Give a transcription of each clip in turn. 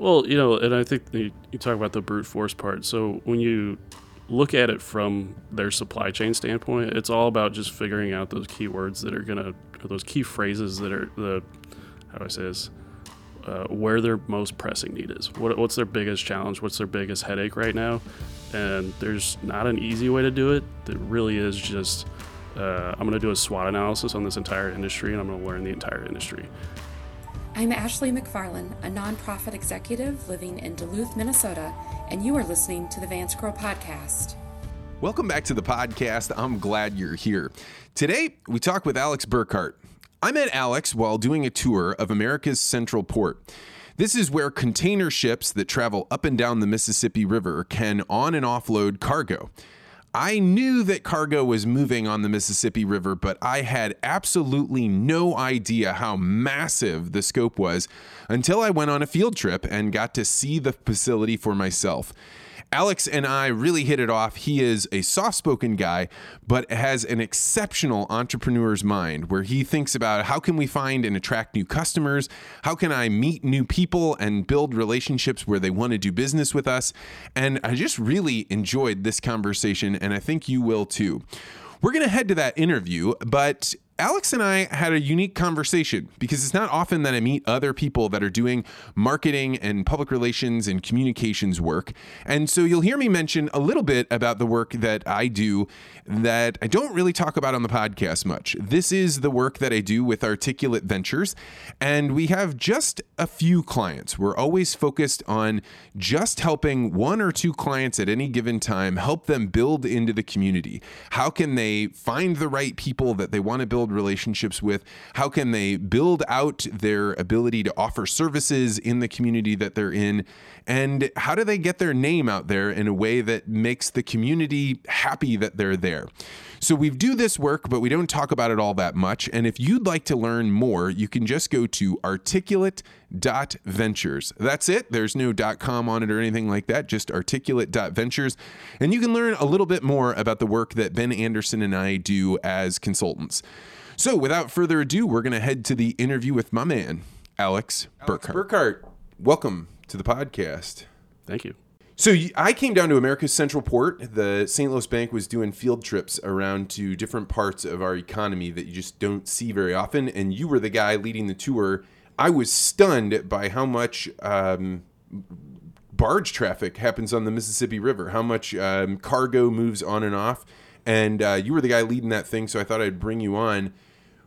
Well, you know, and I think you, you talk about the brute force part. So when you look at it from their supply chain standpoint, it's all about just figuring out those keywords that are gonna, those key phrases that are the, how do I say this, uh, where their most pressing need is. What, what's their biggest challenge? What's their biggest headache right now? And there's not an easy way to do it. It really is just, uh, I'm gonna do a SWOT analysis on this entire industry, and I'm gonna learn the entire industry. I'm Ashley McFarland, a nonprofit executive living in Duluth, Minnesota, and you are listening to the Vance Crowe Podcast. Welcome back to the podcast. I'm glad you're here. Today, we talk with Alex Burkart. I met Alex while doing a tour of America's Central Port. This is where container ships that travel up and down the Mississippi River can on and offload cargo. I knew that cargo was moving on the Mississippi River, but I had absolutely no idea how massive the scope was until I went on a field trip and got to see the facility for myself. Alex and I really hit it off. He is a soft spoken guy, but has an exceptional entrepreneur's mind where he thinks about how can we find and attract new customers? How can I meet new people and build relationships where they want to do business with us? And I just really enjoyed this conversation, and I think you will too. We're going to head to that interview, but Alex and I had a unique conversation because it's not often that I meet other people that are doing marketing and public relations and communications work. And so you'll hear me mention a little bit about the work that I do that I don't really talk about on the podcast much. This is the work that I do with Articulate Ventures, and we have just a few clients. We're always focused on just helping one or two clients at any given time help them build into the community. How can they find the right people that they want to build relationships with? How can they build out their ability to offer services in the community that they're in? And how do they get their name out there in a way that makes the community happy that they're there? So we do this work, but we don't talk about it all that much. And if you'd like to learn more, you can just go to articulate.ventures. That's it. There's no .com on it or anything like that, just articulate.ventures. And you can learn a little bit more about the work that Ben Anderson and I do as consultants. So without further ado, we're going to head to the interview with my man, Alex, Alex Burkart. Burkart, welcome to the podcast. Thank you. So I came down to America's Central Port. The St. Louis Bank was doing field trips around to different parts of our economy that you just don't see very often. And you were the guy leading the tour. I was stunned by how much um, barge traffic happens on the Mississippi River, how much um, cargo moves on and off. And uh, you were the guy leading that thing, so I thought I'd bring you on.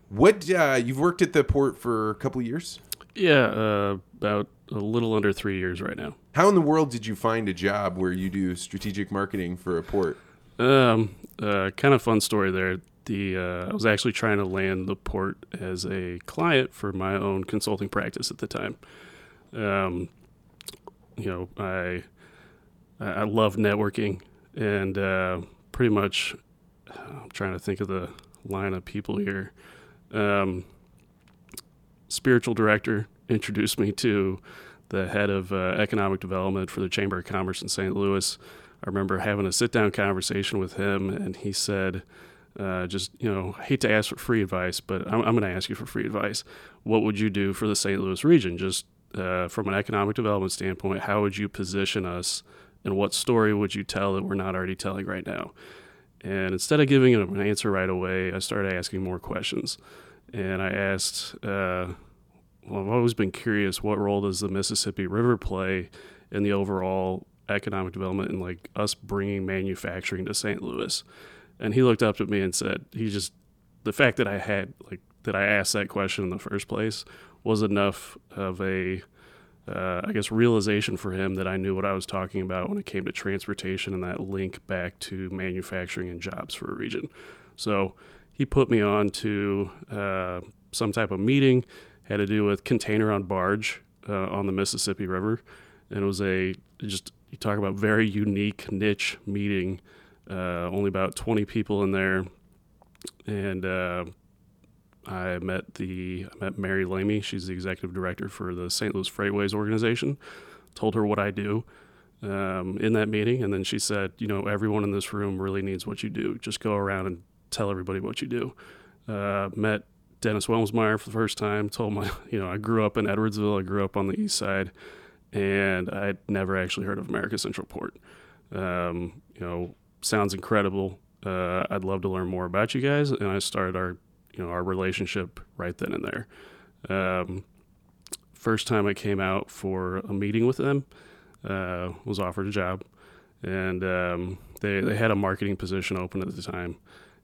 What uh, you've worked at the port for a couple years? Yeah, uh, about a little under three years right now. How in the world did you find a job where you do strategic marketing for a port? Um, uh, kind of fun story there. The uh, I was actually trying to land the port as a client for my own consulting practice at the time. Um, you know, I I love networking and uh, pretty much. I'm trying to think of the line of people here. Um, spiritual director introduced me to the head of uh, economic development for the Chamber of Commerce in St. Louis. I remember having a sit down conversation with him, and he said, uh, just, you know, hate to ask for free advice, but I'm, I'm going to ask you for free advice. What would you do for the St. Louis region? Just uh, from an economic development standpoint, how would you position us, and what story would you tell that we're not already telling right now? And instead of giving him an answer right away, I started asking more questions. And I asked, uh, well, I've always been curious what role does the Mississippi River play in the overall economic development and like us bringing manufacturing to St. Louis? And he looked up at me and said, he just, the fact that I had, like, that I asked that question in the first place was enough of a, uh, I guess, realization for him that I knew what I was talking about when it came to transportation and that link back to manufacturing and jobs for a region. So he put me on to uh, some type of meeting had to do with container on barge uh, on the Mississippi River, and it was a just you talk about very unique niche meeting. Uh, only about 20 people in there, and uh, I met the I met Mary Lamie. She's the executive director for the St. Louis Freightways organization. Told her what I do um, in that meeting, and then she said, "You know, everyone in this room really needs what you do. Just go around and tell everybody what you do." Uh, met Dennis Wilmsmeyer for the first time. Told my, you know, I grew up in Edwardsville. I grew up on the east side, and I'd never actually heard of America Central Port. Um, you know, sounds incredible. Uh, I'd love to learn more about you guys, and I started our you know our relationship right then and there. Um, first time I came out for a meeting with them, uh, was offered a job, and um, they they had a marketing position open at the time,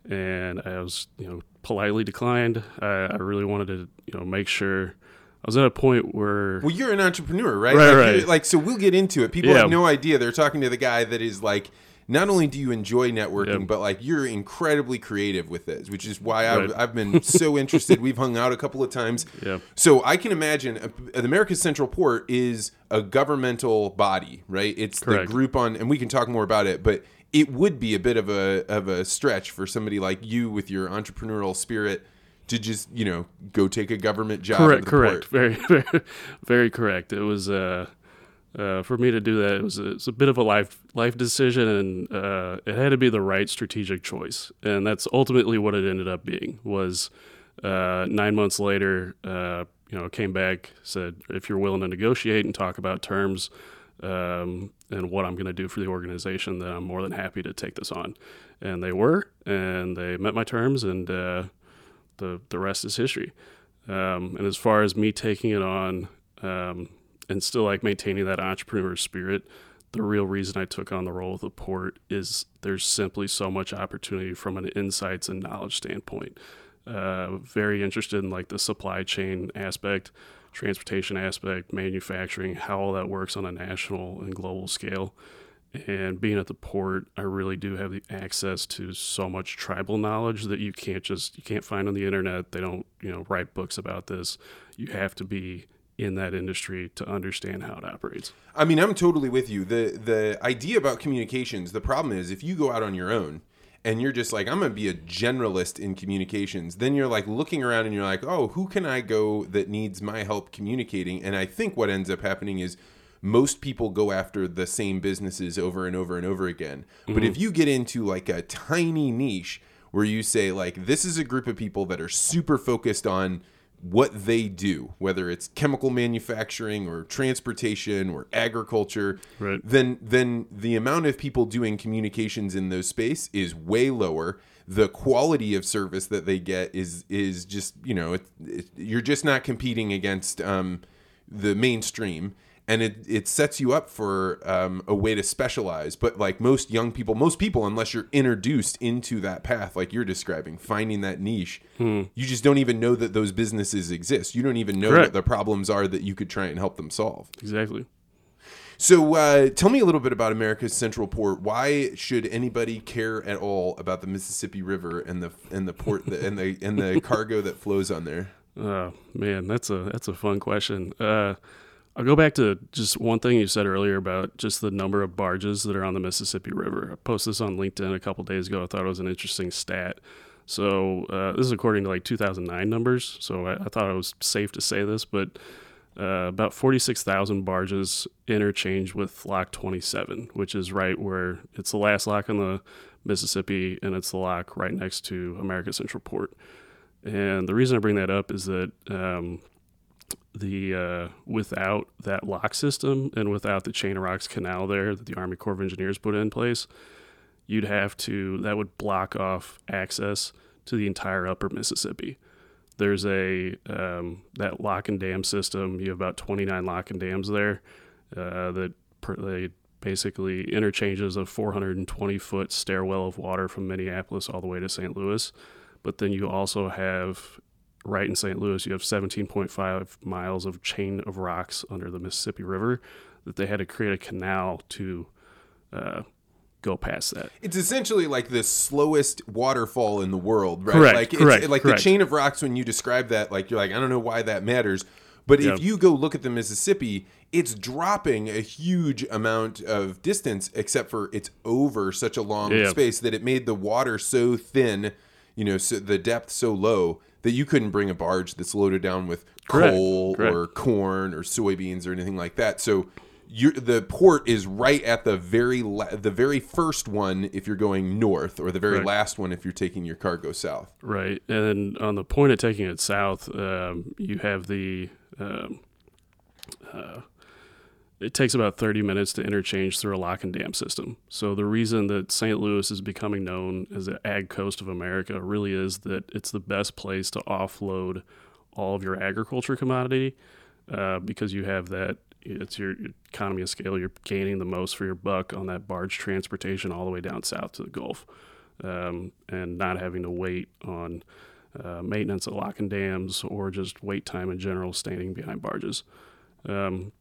and I was you know politely declined. I, I really wanted to you know make sure. I was at a point where Well, you're an entrepreneur, right? Right, like, right. Like, so we'll get into it. People Yeah. have no idea. They're talking to the guy that is like, not only do you enjoy networking, Yep. but like you're incredibly creative with this, which is why I've, Right. I've been so interested. We've hung out a couple of times. Yeah. So I can imagine uh, the America's Central Port is a governmental body, right? It's Correct. the group on, and we can talk more about it, but it would be a bit of a of a stretch for somebody like you with your entrepreneurial spirit to just you know go take a government job. correct, correct, very, very, very correct. It was uh, uh, for me to do that. It was a, it's a bit of a life life decision, and uh, it had to be the right strategic choice, and that's ultimately what it ended up being. Was uh, nine months later, uh, you know, came back said if you're willing to negotiate and talk about terms. Um, and what I'm going to do for the organization, then I'm more than happy to take this on. And they were, and they met my terms, and uh, the the rest is history. Um, and as far as me taking it on um, and still like maintaining that entrepreneur spirit, the real reason I took on the role of the port is there's simply so much opportunity from an insights and knowledge standpoint. Uh, very interested in like the supply chain aspect, transportation aspect, manufacturing, how all that works on a national and global scale. And being at the port, I really do have the access to so much tribal knowledge that you can't just you can't find on the internet. They don't you know write books about this. You have to be in that industry to understand how it operates. I mean, I'm totally with you. The the idea about communications, the problem is if you go out on your own and you're just like, I'm gonna be a generalist in communications, then you're like looking around and you're like, oh, who can I go that needs my help communicating? And I think what ends up happening is most people go after the same businesses over and over and over again. But if mm-hmm. you get into like a tiny niche where you say like this is a group of people that are super focused on what they do, whether it's chemical manufacturing or transportation or agriculture, Right. then then the amount of people doing communications in those space is way lower. The quality of service that they get is is just you know it, it, you're just not competing against um, the mainstream. And it, it sets you up for um, a way to specialize. But like most young people, most people, unless you're introduced into that path, like you're describing, finding that niche, Hmm. you just don't even know that those businesses exist. You don't even know Correct. what the problems are that you could try and help them solve. Exactly. So, uh, tell me a little bit about America's Central Port. Why should anybody care at all about the Mississippi River and the and the port that, and the and the cargo that flows on there? Oh man, that's a that's a fun question. Uh, I'll go back to just one thing you said earlier about just the number of barges that are on the Mississippi River. I posted this on LinkedIn a couple days ago. I thought it was an interesting stat. So uh, this is according to like 2009 numbers. So I, I thought it was safe to say this, but uh, about 46,000 barges interchange with Lock 27, which is right where it's the last lock on the Mississippi, and it's the lock right next to America Central Port. And the reason I bring that up is that um, the uh, without that lock system and without the Chain of Rocks Canal there that the Army Corps of Engineers put in place, you'd have to that would block off access to the entire Upper Mississippi. There's a um, that lock and dam system. You have about 29 lock and dams there uh, that per, they basically interchanges a 420 foot stairwell of water from Minneapolis all the way to St. Louis. But then you also have right in St. Louis, you have 17.5 miles of chain of rocks under the Mississippi River that they had to create a canal to uh, go past that. It's essentially like the slowest waterfall in the world, right? Correct, Like correct, like correct. the chain of rocks when you describe that, like you're like, I don't know why that matters. But Yeah. if you go look at the Mississippi, it's dropping a huge amount of distance, except for it's over such a long Yeah. space that it made the water so thin, you know, so the depth so low that you couldn't bring a barge that's loaded down with Correct, coal correct. or corn or soybeans or anything like that. So you're, the port is right at the very la- the very first one if you're going north, or the very Correct. last one if you're taking your cargo south. Right. And on the point of taking it south, um, you have the um, uh, it takes about 30 minutes to interchange through a lock and dam system. So the reason that St. Louis is becoming known as the ag coast of America really is that it's the best place to offload all of your agriculture commodity uh, because you have that it's your economy of scale. You're gaining the most for your buck on that barge transportation all the way down south to the Gulf, um, and not having to wait on uh, maintenance at lock and dams or just wait time in general standing behind barges. Um,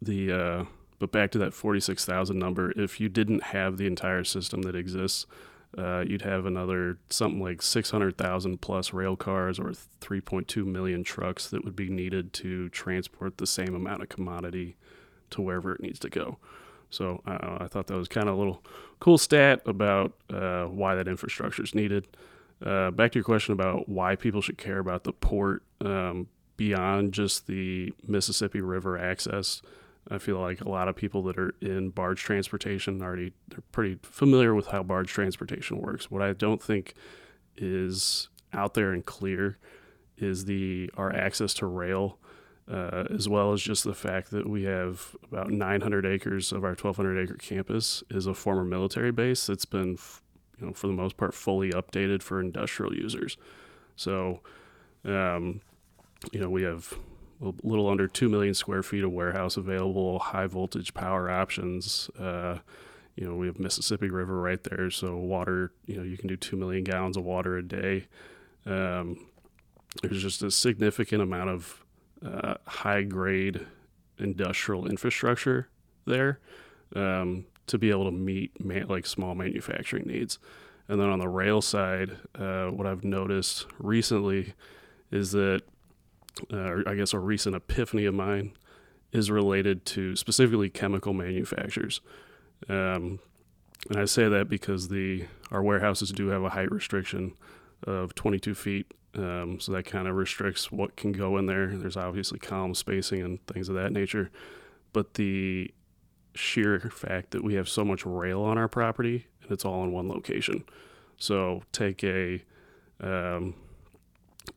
the uh, but back to that 46,000 number, if you didn't have the entire system that exists, uh, you'd have another something like 600,000 plus rail cars or 3.2 million trucks that would be needed to transport the same amount of commodity to wherever it needs to go. So uh, I thought that was kind of a little cool stat about uh, why that infrastructure is needed. Uh, back to your question about why people should care about the port um, beyond just the Mississippi River access. I feel like a lot of people that are in barge transportation already they're pretty familiar with how barge transportation works. What I don't think is out there and clear is the our access to rail, uh, as well as just the fact that we have about 900 acres of our 1,200 acre campus is a former military base that's been, you know, for the most part, fully updated for industrial users. So, um, you know, we have a little under 2 million square feet of warehouse available, high voltage power options. Uh, you know, we have Mississippi River right there, so water, you know, you can do 2 million gallons of water a day. Um, there's just a significant amount of uh, high grade industrial infrastructure there um, to be able to meet like small manufacturing needs. And then on the rail side, uh, what I've noticed recently is that uh, I guess a recent epiphany of mine is related to specifically chemical manufacturers. Um, and I say that because the our warehouses do have a height restriction of 22 feet, um, so that kind of restricts what can go in there. There's obviously column spacing and things of that nature, but the sheer fact that we have so much rail on our property and it's all in one location. So take a um,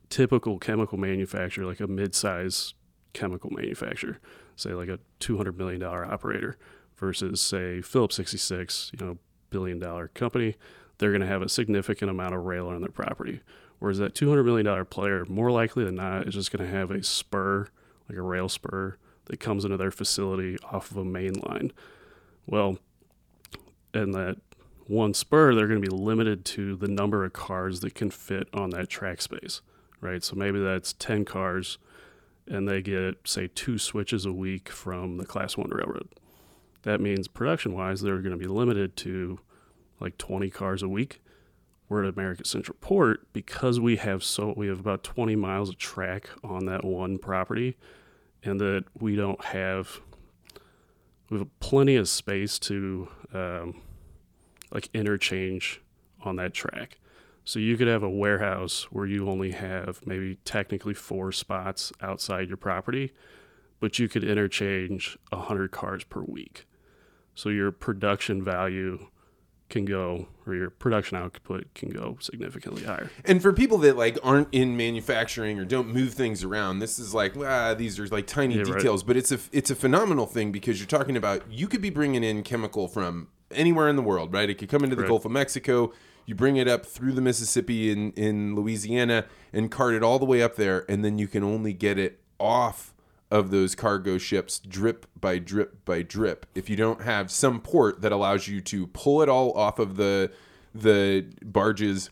typical chemical manufacturer, like a mid-size chemical manufacturer, say like a $200 million operator versus say Phillips 66, you know, billion dollar company, they're going to have a significant amount of rail on their property. Whereas that $200 million player, more likely than not, is just going to have a spur, like a rail spur, that comes into their facility off of a main line. Well, and that one spur, they're going to be limited to the number of cars that can fit on that track space right? So maybe that's 10 cars and they get, say, two switches a week from the Class 1 railroad. That means production wise, they're going to be limited to like 20 cars a week. We're at America Central Port because we have so we have about 20 miles of track on that one property, and that we don't have we have plenty of space to um, like interchange on that track. So you could have a warehouse where you only have maybe technically four spots outside your property, but you could interchange 100 cars per week. So your production value can go or your production output can go significantly higher. And for people that like aren't in manufacturing or don't move things around, this is like ah, these are like tiny yeah, details, right. but it's a it's a phenomenal thing because you're talking about you could be bringing in chemical from anywhere in the world, right? It could come into the right. Gulf of Mexico you bring it up through the Mississippi in, in Louisiana and cart it all the way up there, and then you can only get it off of those cargo ships drip by drip by drip. If you don't have some port that allows you to pull it all off of the the barges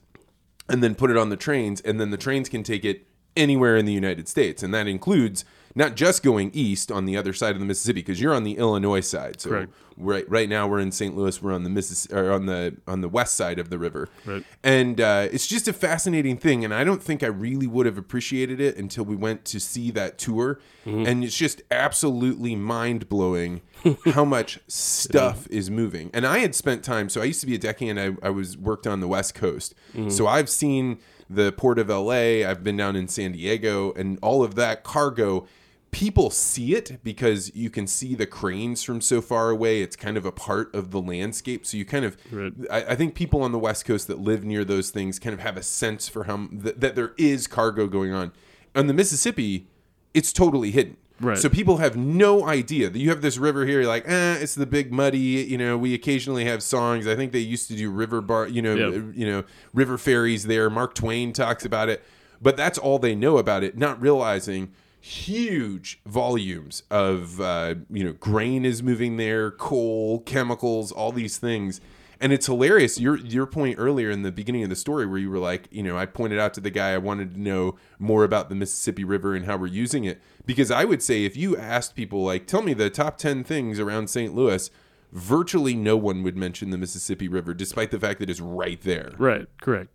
and then put it on the trains and then the trains can take it anywhere in the United States. And that includes not just going east on the other side of the Mississippi because you're on the Illinois side. So Correct. right right now we're in St. Louis. We're on the Missis or on the on the west side of the river, right. and uh, it's just a fascinating thing. And I don't think I really would have appreciated it until we went to see that tour, mm-hmm. and it's just absolutely mind blowing how much stuff is moving. And I had spent time. So I used to be a deckhand. I, I was worked on the West Coast, mm-hmm. so I've seen the port of LA. I've been down in San Diego, and all of that cargo people see it because you can see the cranes from so far away. It's kind of a part of the landscape. So you kind of, right. I, I, think people on the West Coast that live near those things kind of have a sense for how th- that there is cargo going on. On the Mississippi, it's totally hidden. Right. So people have no idea that you have this river here. You're like, eh, it's the big muddy. You know, we occasionally have songs. I think they used to do river bar. You know, Yep. you know, river ferries there. Mark Twain talks about it, but that's all they know about it, not realizing huge volumes of uh, you know grain is moving there, coal, chemicals, all these things. And it's hilarious. Your your point earlier in the beginning of the story, where you were like, you know, I pointed out to the guy I wanted to know more about the Mississippi River and how we're using it. Because I would say if you asked people like, tell me the top ten things around St. Louis, virtually no one would mention the Mississippi River, despite the fact that it's right there. Right. Correct.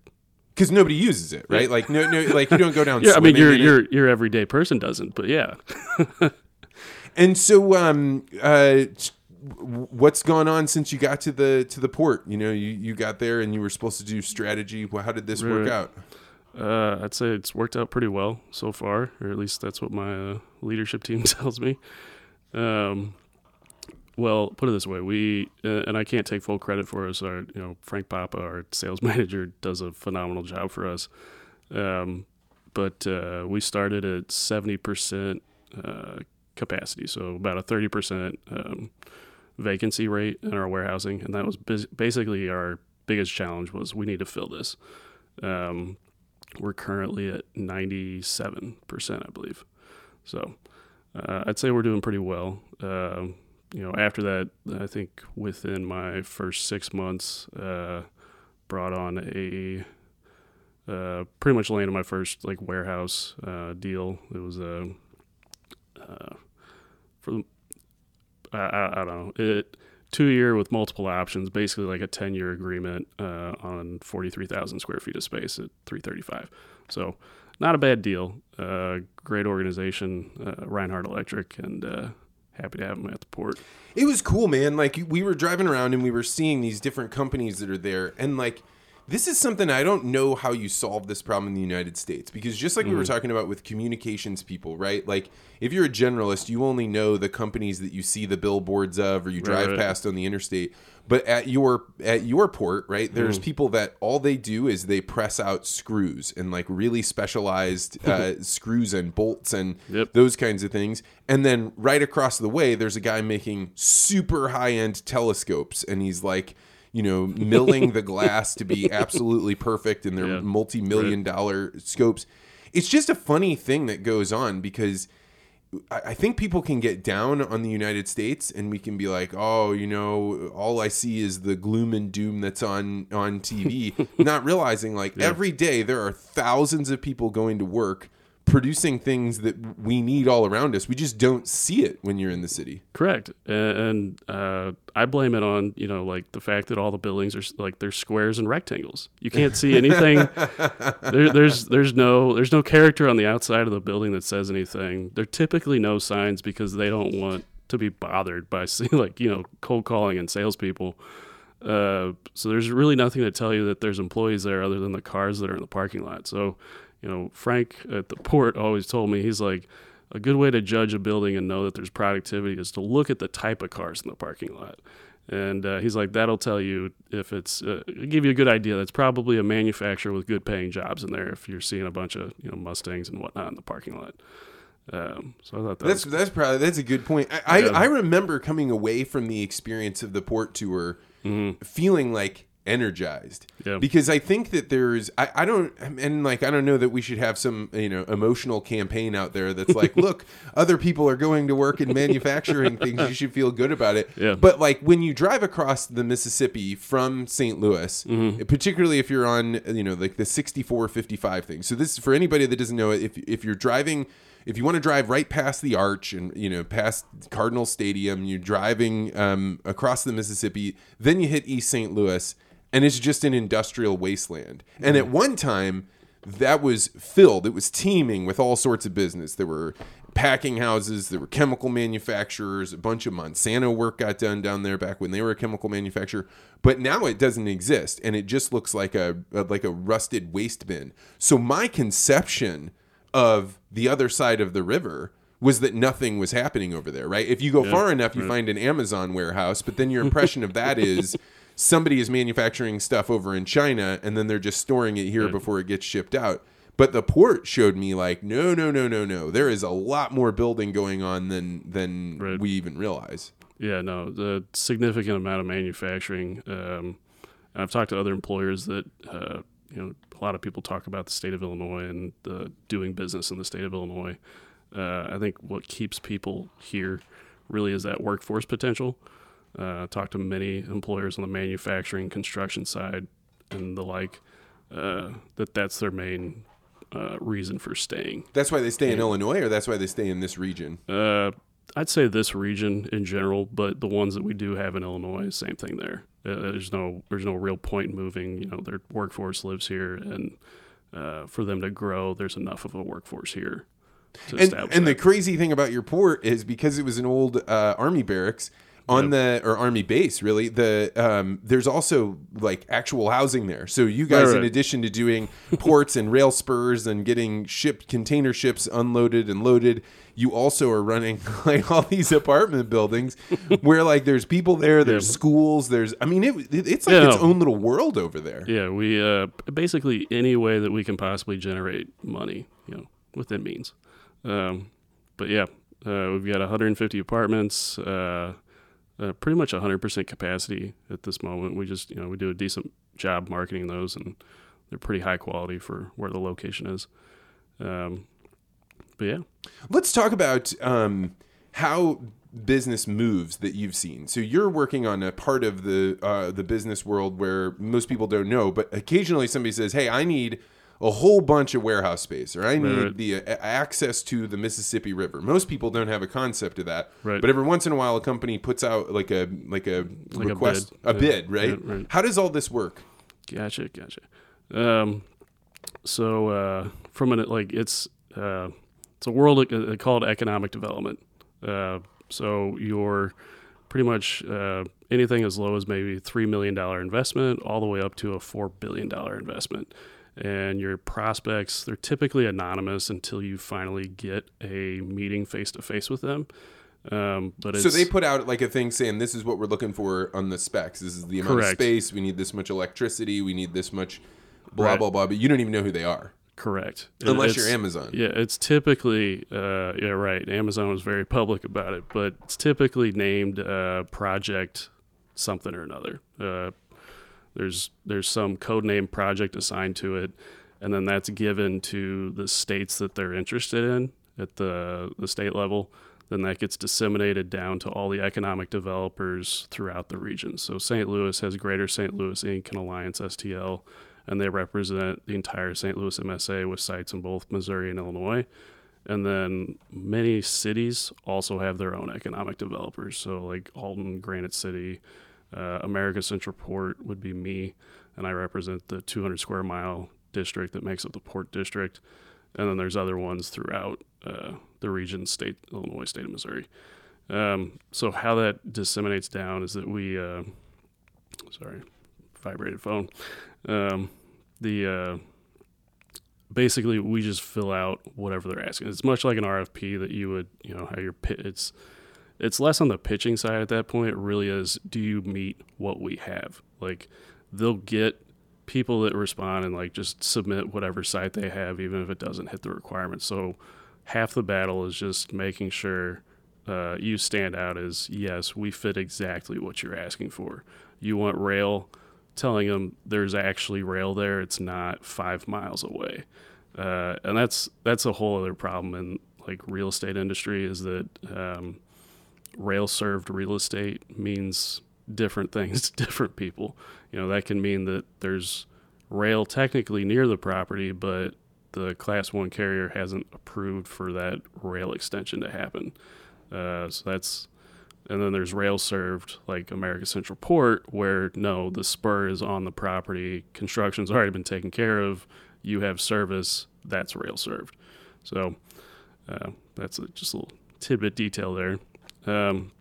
Because nobody uses it, right? Like no, no, like you don't go down. Yeah. I mean, your your your everyday person doesn't, but yeah. And so, um, uh, what's gone on since you got to the to the port? You know, you, you got there and you were supposed to do strategy. Well, how did this work out? Uh, I'd say it's worked out pretty well so far, or at least that's what my uh, leadership team tells me. Um, well, put it this way: we uh, and I can't take full credit for us. Our, you know, Frank Papa, our sales manager, does a phenomenal job for us. Um, but uh, we started at seventy percent uh, capacity, so about a thirty percent um, vacancy rate in our warehousing, and that was bas- basically our biggest challenge. Was we need to fill this. Um, we're currently at 97%, I believe. So uh, I'd say we're doing pretty well. Um, you know, after that, I think within my first six months, uh, brought on a uh, pretty much landed my first like warehouse uh, deal. It was a uh, for I, I, don't know it two year with multiple options, basically like a 10 year agreement uh, on 43,000 square feet of space at 335. So, not a bad deal. Uh, great organization, uh, Reinhardt Electric, and uh, happy to have them at the port. It was cool, man. Like we were driving around and we were seeing these different companies that are there, and like this is something I don't know how you solve this problem in the United States because just like we were talking about with communications people, right? Like if you're a generalist, you only know the companies that you see the billboards of or you drive right. past on the interstate. But at your at your port, right? There's people that all they do is they press out screws and like really specialized uh, screws and bolts and Yep. those kinds of things. And then right across the way, there's a guy making super high end telescopes, and he's like, you know, milling the glass to be absolutely perfect in their Yeah. multi million dollar scopes. It's just a funny thing that goes on because. I I think people can get down on the United States, and we can be like, "Oh, you know, all I see is the gloom and doom that's on on TV," not realizing like every day there are thousands of people going to work producing things that we need all around us. We just don't see it when you're in the city. Correct, and, uh, I blame it on you know like the fact that all the buildings are like they're squares and rectangles. You can't see anything. there, there's there's no there's no character on the outside of the building that says anything. There are typically no signs because they don't want to be bothered by see, like you know cold calling and salespeople. Uh, so there's really nothing to tell you that there's employees there other than the cars that are in the parking lot. So, you know, Frank at the port always told me he's like a good way to judge a building and know that there's productivity is to look at the type of cars in the parking lot. And uh, he's like, that'll tell you if it's uh, give you a good idea. That's probably a manufacturer with good paying jobs in there. If you're seeing a bunch of you know Mustangs and whatnot in the parking lot. Um, so I thought that That's was, that's probably that's a good point. I, Yeah. I I remember coming away from the experience of the port tour feeling like energized Yeah. because I think that there's I, I don't and like I don't know that we should have some you know emotional campaign out there that's like look other people are going to work in manufacturing things you should feel good about it Yeah. but like when you drive across the Mississippi from St. Louis particularly if you're on you know like the 6455 thing so this for anybody that doesn't know it if if you're driving if you want to drive right past the arch and you know past Cardinal Stadium, you're driving um, across the Mississippi, then you hit East St. Louis, and it's just an industrial wasteland. And at mm. one time, that was filled; it was teeming with all sorts of business. There were packing houses, there were chemical manufacturers, a bunch of Monsanto work got done down there back when they were a chemical manufacturer. But now it doesn't exist, and it just looks like a, like a rusted waste bin. So my conception of the other side of the river was that nothing was happening over there, right? If you go far enough, you find an Amazon warehouse, but then your impression of that is somebody is manufacturing stuff over in China and then they're just storing it here before it gets shipped out. But the port showed me like, no, no, no, no, no. There is a lot more building going on than than Right. we even realize. Yeah, no, the significant amount of manufacturing. Um, and I've talked to other employers that, uh, you know, a lot of people talk about the state of Illinois and uh, doing business in the state of Illinois. Uh, I think what keeps people here really is that workforce potential. Uh, talked to many employers on the manufacturing, construction side, and the like. Uh, that that's their main uh, reason for staying. That's why they stay in Illinois, or that's why they stay in this region. Uh, I'd say this region in general, but the ones that we do have in Illinois, same thing there. Uh, there's no there's no real point in moving. You know, their workforce lives here, and uh, for them to grow, there's enough of a workforce here. To And and the crazy thing about your port is because it was an old uh, army barracks on the or army base really the um, there's also like actual housing there so you guys Right, in right. addition to doing ports and rail spurs and getting shipped container ships unloaded and loaded you also are running like all these apartment buildings where like there's people there there's schools there's i mean it, it- it's like Yeah, its no. own little world over there yeah, we uh, basically any way that we can possibly generate money, you know, within means. Um, but yeah, uh, we've got 150 apartments, uh, uh, pretty much 100% capacity at this moment. We just, you know, we do a decent job marketing those, and they're pretty high quality for where the location is. Um, but yeah, Let's talk about um, how business moves that you've seen. So you're working on a part of the uh, the business world where most people don't know, but occasionally somebody says, "Hey, I need." A whole bunch of warehouse space, or I need right. the uh, access to the Mississippi River. Most people don't have a concept of that, Right. but every once in a while, a company puts out like a like a Like a request, bid. a bid, right? Right. How does all this work? Gotcha, gotcha. Um, so uh, from an like it's uh, it's a world uh, called economic development. Uh, so you're pretty much uh, anything as low as maybe three million dollar investment, all the way up to a four billion dollar investment. And your prospects, they're typically anonymous until you finally get a meeting face to face with them. Um, but it's, So they put out like a thing saying this is what we're looking for on the specs. This is the amount of space. We need this much electricity. We need this much blah Right. blah blah. But you don't even know who they are correct unless it's- you're Amazon. Yeah, it's typically uh, yeah right. Amazon was very public about it, but it's typically named uh, project something or another. Uh, there's there's some code name project assigned to it, and then that's given to the states that they're interested in at the the state level. Then that gets disseminated down to all the economic developers throughout the region. So St. Louis has Greater St. Louis Inc. and Alliance STL, and they represent the entire St. Louis MSA with sites in both Missouri and Illinois. And then many cities also have their own economic developers. So, like Alton, Granite City, uh, America Central Port would be me, and I represent the 200 square mile district that makes up the Port District. And then there's other ones throughout uh, the region, state, Illinois, state of Missouri. Um, so, how that disseminates down is that we, uh, sorry, vibrated phone. Um, the uh, basically we just fill out whatever they're asking. It's much like an RFP that you would, you know, how your pit. It's it's less on the pitching side at that point. It really is. Do you meet what we have? Like they'll get people that respond and like just submit whatever site they have, even if it doesn't hit the requirements. So half the battle is just making sure uh, you stand out as yes, we fit exactly what you're asking for. You want rail, telling them there's actually rail there. It's not five miles away, uh, and that's that's a whole other problem in like real estate industry is that um, rail served real estate means different things to different people. You know that can mean that there's rail technically near the property, but the class one carrier hasn't approved for that rail extension to happen. Uh, so that's, and then there's rail served like America Central Port, where no, the spur is on the property, construction's already been taken care of, you have service, that's rail served. So uh, that's a, just a little tidbit detail there. Um,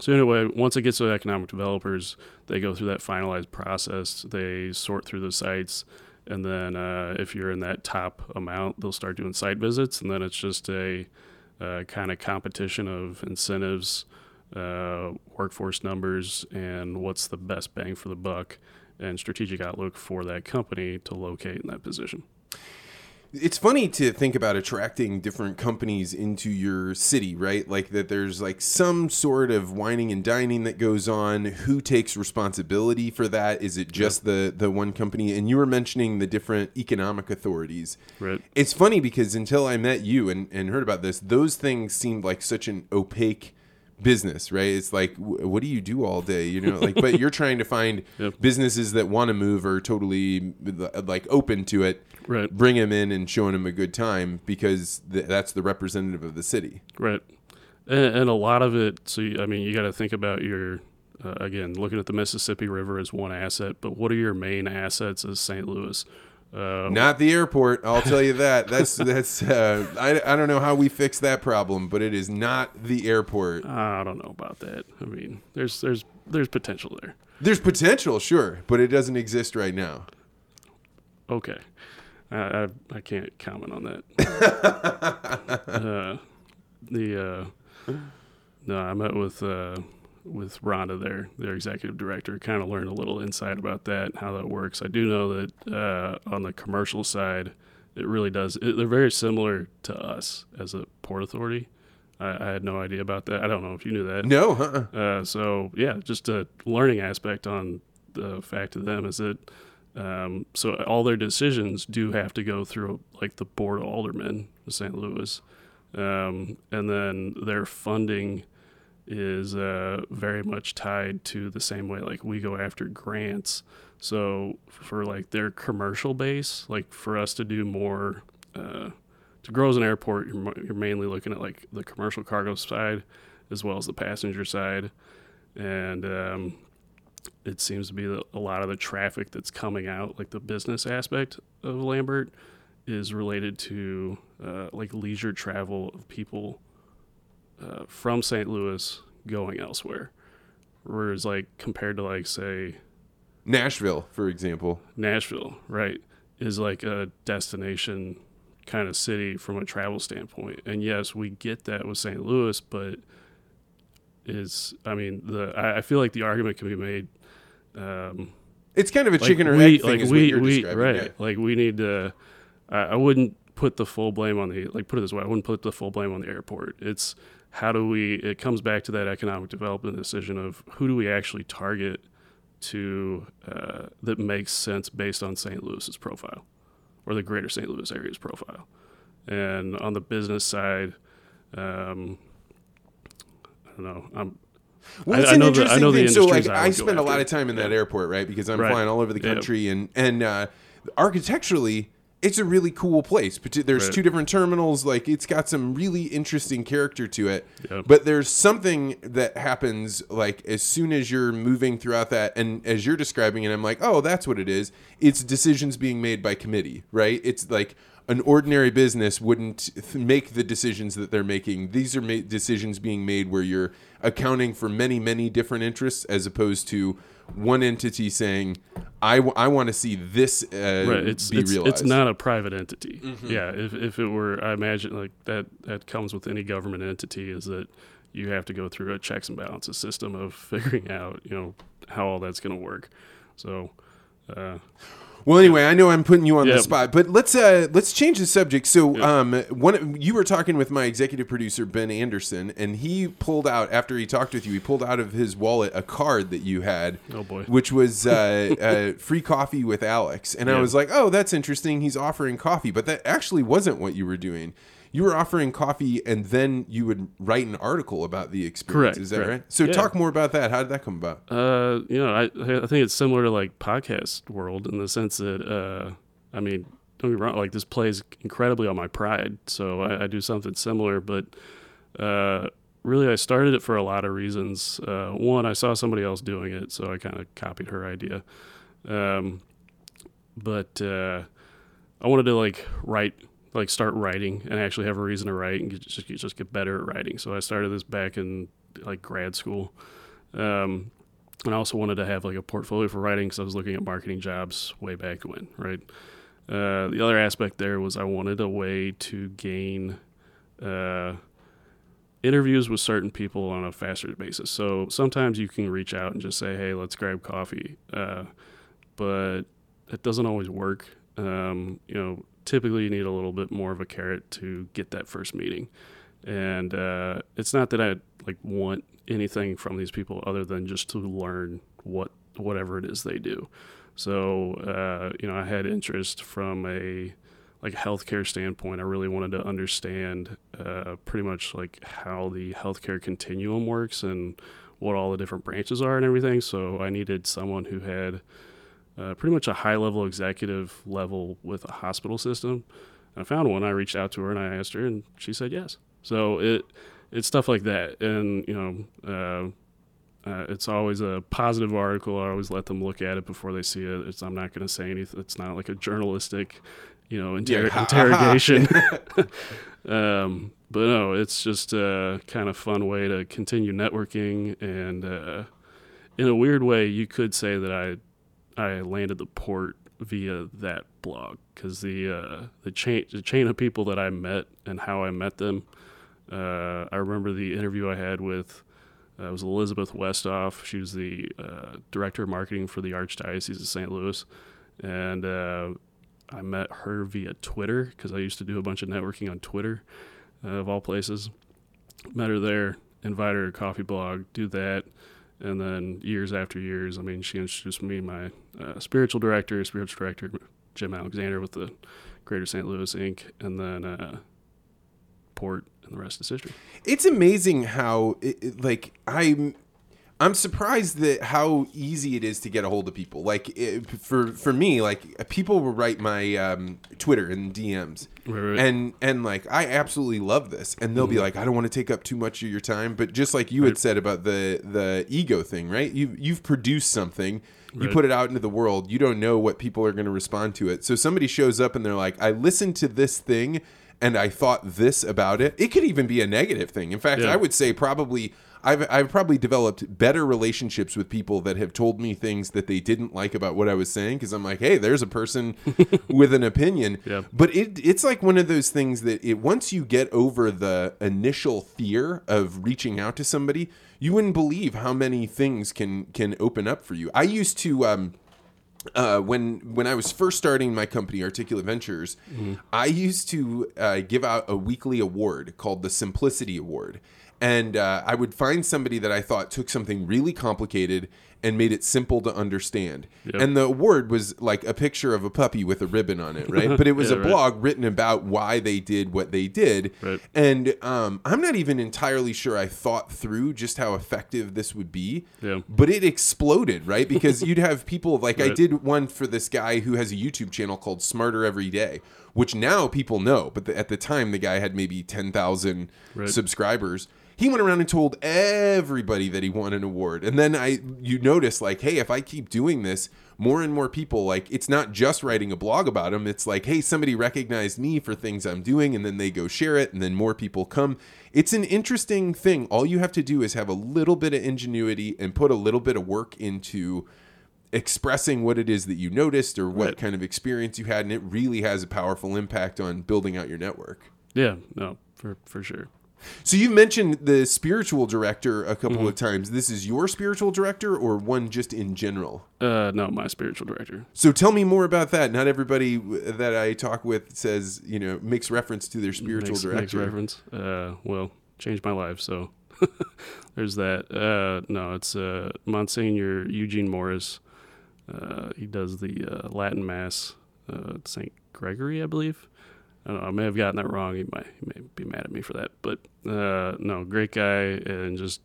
so anyway, once it gets to economic developers, they go through that finalized process. They sort through the sites, and then uh, if you're in that top amount, they'll start doing site visits, and then it's just a uh, kind of competition of incentives, uh, workforce numbers, and what's the best bang for the buck, and strategic outlook for that company to locate in that position. It's funny to think about attracting different companies into your city, right? Like that there's like some sort of whining and dining that goes on. Who takes responsibility for that? Is it just the the one company? And you were mentioning the different economic authorities. Right. It's funny because until I met you and, and heard about this, those things seemed like such an opaque business, right? It's like, wh- what do you do all day? You know, like, but you're trying to find Yep. businesses that want to move or totally like open to it. Right. Bring him in and showing him a good time because th- that's the representative of the city. Right. And, and a lot of it, so you, I mean, you got to think about your, uh, again, looking at the Mississippi River as one asset, but what are your main assets as St. Louis? Uh, Not the airport, I'll tell you that. That's that's. Uh, I I don't know how we fix that problem, but it is not the airport. I don't know about that. I mean, there's there's there's potential there. There's potential, sure, but it doesn't exist right now. Okay. I, I, I can't comment on that. uh, the uh, no, I met with uh, with Rhonda there, their executive director. Kind of learned a little insight about that, and how that works. I do know that uh, on the commercial side, it really does. It, they're very similar to us as a port authority. I, I had no idea about that. I don't know if you knew that. No, uh-uh. Uh, so yeah, just a learning aspect on the fact of them is that um, so all their decisions do have to go through like the board of aldermen of St. Louis, um, and then their funding is uh, very much tied to the same way like we go after grants. So for like their commercial base, like for us to do more. Uh, to grow as an airport, you're, you're mainly looking at like the commercial cargo side as well as the passenger side, and um, it seems to be that a lot of the traffic that's coming out, like the business aspect of Lambert, is related to uh, like leisure travel of people uh, from St. Louis going elsewhere. Whereas, like compared to like say Nashville, for example. Nashville, right, is like a destination kind of city from a travel standpoint. And yes, we get that with St. Louis, but is I mean the I, I feel like the argument can be made. Um, It's kind of a like chicken or we, egg thing, like we, we, right? yeah. Like we need to. I, I wouldn't put the full blame on the like put it this way. I wouldn't put the full blame on the airport. It's how do we? It comes back to that economic development decision of who do we actually target to uh, that makes sense based on St. Louis's profile or the greater St. Louis area's profile. And on the business side, um, I don't know. I'm Well, it's I an I interesting the thing. So, like, I I spend a lot of time in that airport, right? Because I'm Right. flying all over the country, and and uh, architecturally, it's a really cool place. But there's Right. two different terminals. Like, it's got some really interesting character to it. Yeah. But there's something that happens, like as soon as you're moving throughout that, and as you're describing it, I'm like, oh, that's what it is. It's decisions being made by committee, right? It's like an ordinary business wouldn't th- make the decisions that they're making. These are ma- decisions being made where you're accounting for many, many different interests as opposed to one entity saying, I, w- I want to see this uh, right it's be it's, realized. it's not a private entity Mm-hmm. yeah if, if it were i imagine like that that comes with any government entity is that you have to go through a checks and balances system of figuring out you know how all that's going to work so uh, Well, anyway, I know I'm putting you on the spot, but let's uh, let's change the subject. So, um, one you were talking with my executive producer Ben Anderson, and he pulled out after he talked with you. He pulled out of his wallet a card that you had, Oh, boy. which was uh, uh, free coffee with Alex, and I was like, oh, that's interesting. He's offering coffee, but that actually wasn't what you were doing. You were offering coffee, and then you would write an article about the experience. Correct, Is that correct. right? So, Yeah. talk more about that. How did that come about? Uh, you know, I I think it's similar to like podcast world in the sense that uh, I mean, don't get me wrong, like this plays incredibly on my pride, so I, I do something similar, but uh, really I started it for a lot of reasons. Uh, one, I saw somebody else doing it, so I kind of copied her idea. Um, but uh, I wanted to like write, like start writing, and actually have a reason to write and get, just just get better at writing. So I started this back in like grad school. Um, and I also wanted to have like a portfolio for writing because I was looking at marketing jobs way back when, right? Uh, the other aspect there was I wanted a way to gain uh, interviews with certain people on a faster basis. So sometimes you can reach out and just say, "Hey, let's grab coffee," uh, but it doesn't always work. um, you know, typically you need a little bit more of a carrot to get that first meeting. And uh, it's not that I like want anything from these people other than just to learn what whatever it is they do. So uh, you know, I had interest from a like healthcare standpoint. I really wanted to understand uh, pretty much like how the healthcare continuum works and what all the different branches are and everything. So I needed someone who had uh, pretty much a high level executive level with a hospital system. And I found one. I reached out to her and I asked her, and she said yes. So it it's stuff like that, and you know. Uh, uh, it's always a positive article. I always let them look at it before they see it. It's, I'm not going to say anything. It's not like a journalistic, you know, inter- yeah. interrogation. um, but no, it's just a kind of fun way to continue networking. And uh, in a weird way, you could say that I I landed the port via that blog because the uh, the chain the chain of people that I met and how I met them. Uh, I remember the interview I had with uh, it was Elizabeth Westhoff. She was the uh, director of marketing for the Archdiocese of St. Louis, and uh, I met her via Twitter because I used to do a bunch of networking on Twitter, uh, of all places. Met her there, invited her to coffee blog, do that and then years after years, I mean, she introduced me my uh, spiritual director, spiritual director Jim Alexander with the Greater St. Louis Inc., and then uh, Port, and the rest is history. It's amazing how, it, it, like, I'm I'm surprised that how easy it is to get a hold of people. Like it, for for me, like people will write my um, Twitter and DMs, right, right. and and like I absolutely love this, and they'll mm-hmm. be like, I don't want to take up too much of your time, but just like you right. had said about the the ego thing, right? You you've produced something. You put it out into the world. You don't know what people are going to respond to it. So somebody shows up and they're like, "I listened to this thing and I thought this about it." It could even be a negative thing. In fact, yeah. I would say probably I've I've probably developed better relationships with people that have told me things that they didn't like about what I was saying because I'm like, hey, there's a person with an opinion. Yeah. But it it's like one of those things that it once you get over the initial fear of reaching out to somebody, you wouldn't believe how many things can can open up for you. I used to um uh, when when I was first starting my company, Articulate Ventures, mm-hmm. I used to uh, give out a weekly award called the Simplicity Award, and uh, I would find somebody that I thought took something really complicated and made it simple to understand. Yep. And the award was like a picture of a puppy with a ribbon on it, right? But it was yeah, a right. blog written about why they did what they did. Right. And um, I'm not even entirely sure I thought through just how effective this would be. Yeah. But it exploded, right? Because you'd have people like right. I did one for this guy who has a YouTube channel called Smarter Every Day, which now people know, but the, at the time the guy had maybe 10,000 subscribers he went around and told everybody that he won an award. And then I you notice like, hey, if I keep doing this, more and more people like it's not just writing a blog about him. It's like, hey, somebody recognized me for things I'm doing, and then they go share it, and then more people come. It's an interesting thing. All you have to do is have a little bit of ingenuity and put a little bit of work into expressing what it is that you noticed or what right. kind of experience you had, and it really has a powerful impact on building out your network. Yeah, no, for for sure. So you mentioned the spiritual director a couple mm-hmm. of times. This is your spiritual director or one just in general? Uh, no, my spiritual director. So tell me more about that. Not everybody that I talk with says, you know, makes reference to their spiritual makes, director. Makes reference. Uh, well, changed my life, so there's that. Uh, no, it's uh, Monsignor Eugene Morris. Uh, he does the uh, Latin Mass uh, St. Gregory, I believe. I, know, I may have gotten that wrong. He might, he may be mad at me for that, but uh, no, great guy, and just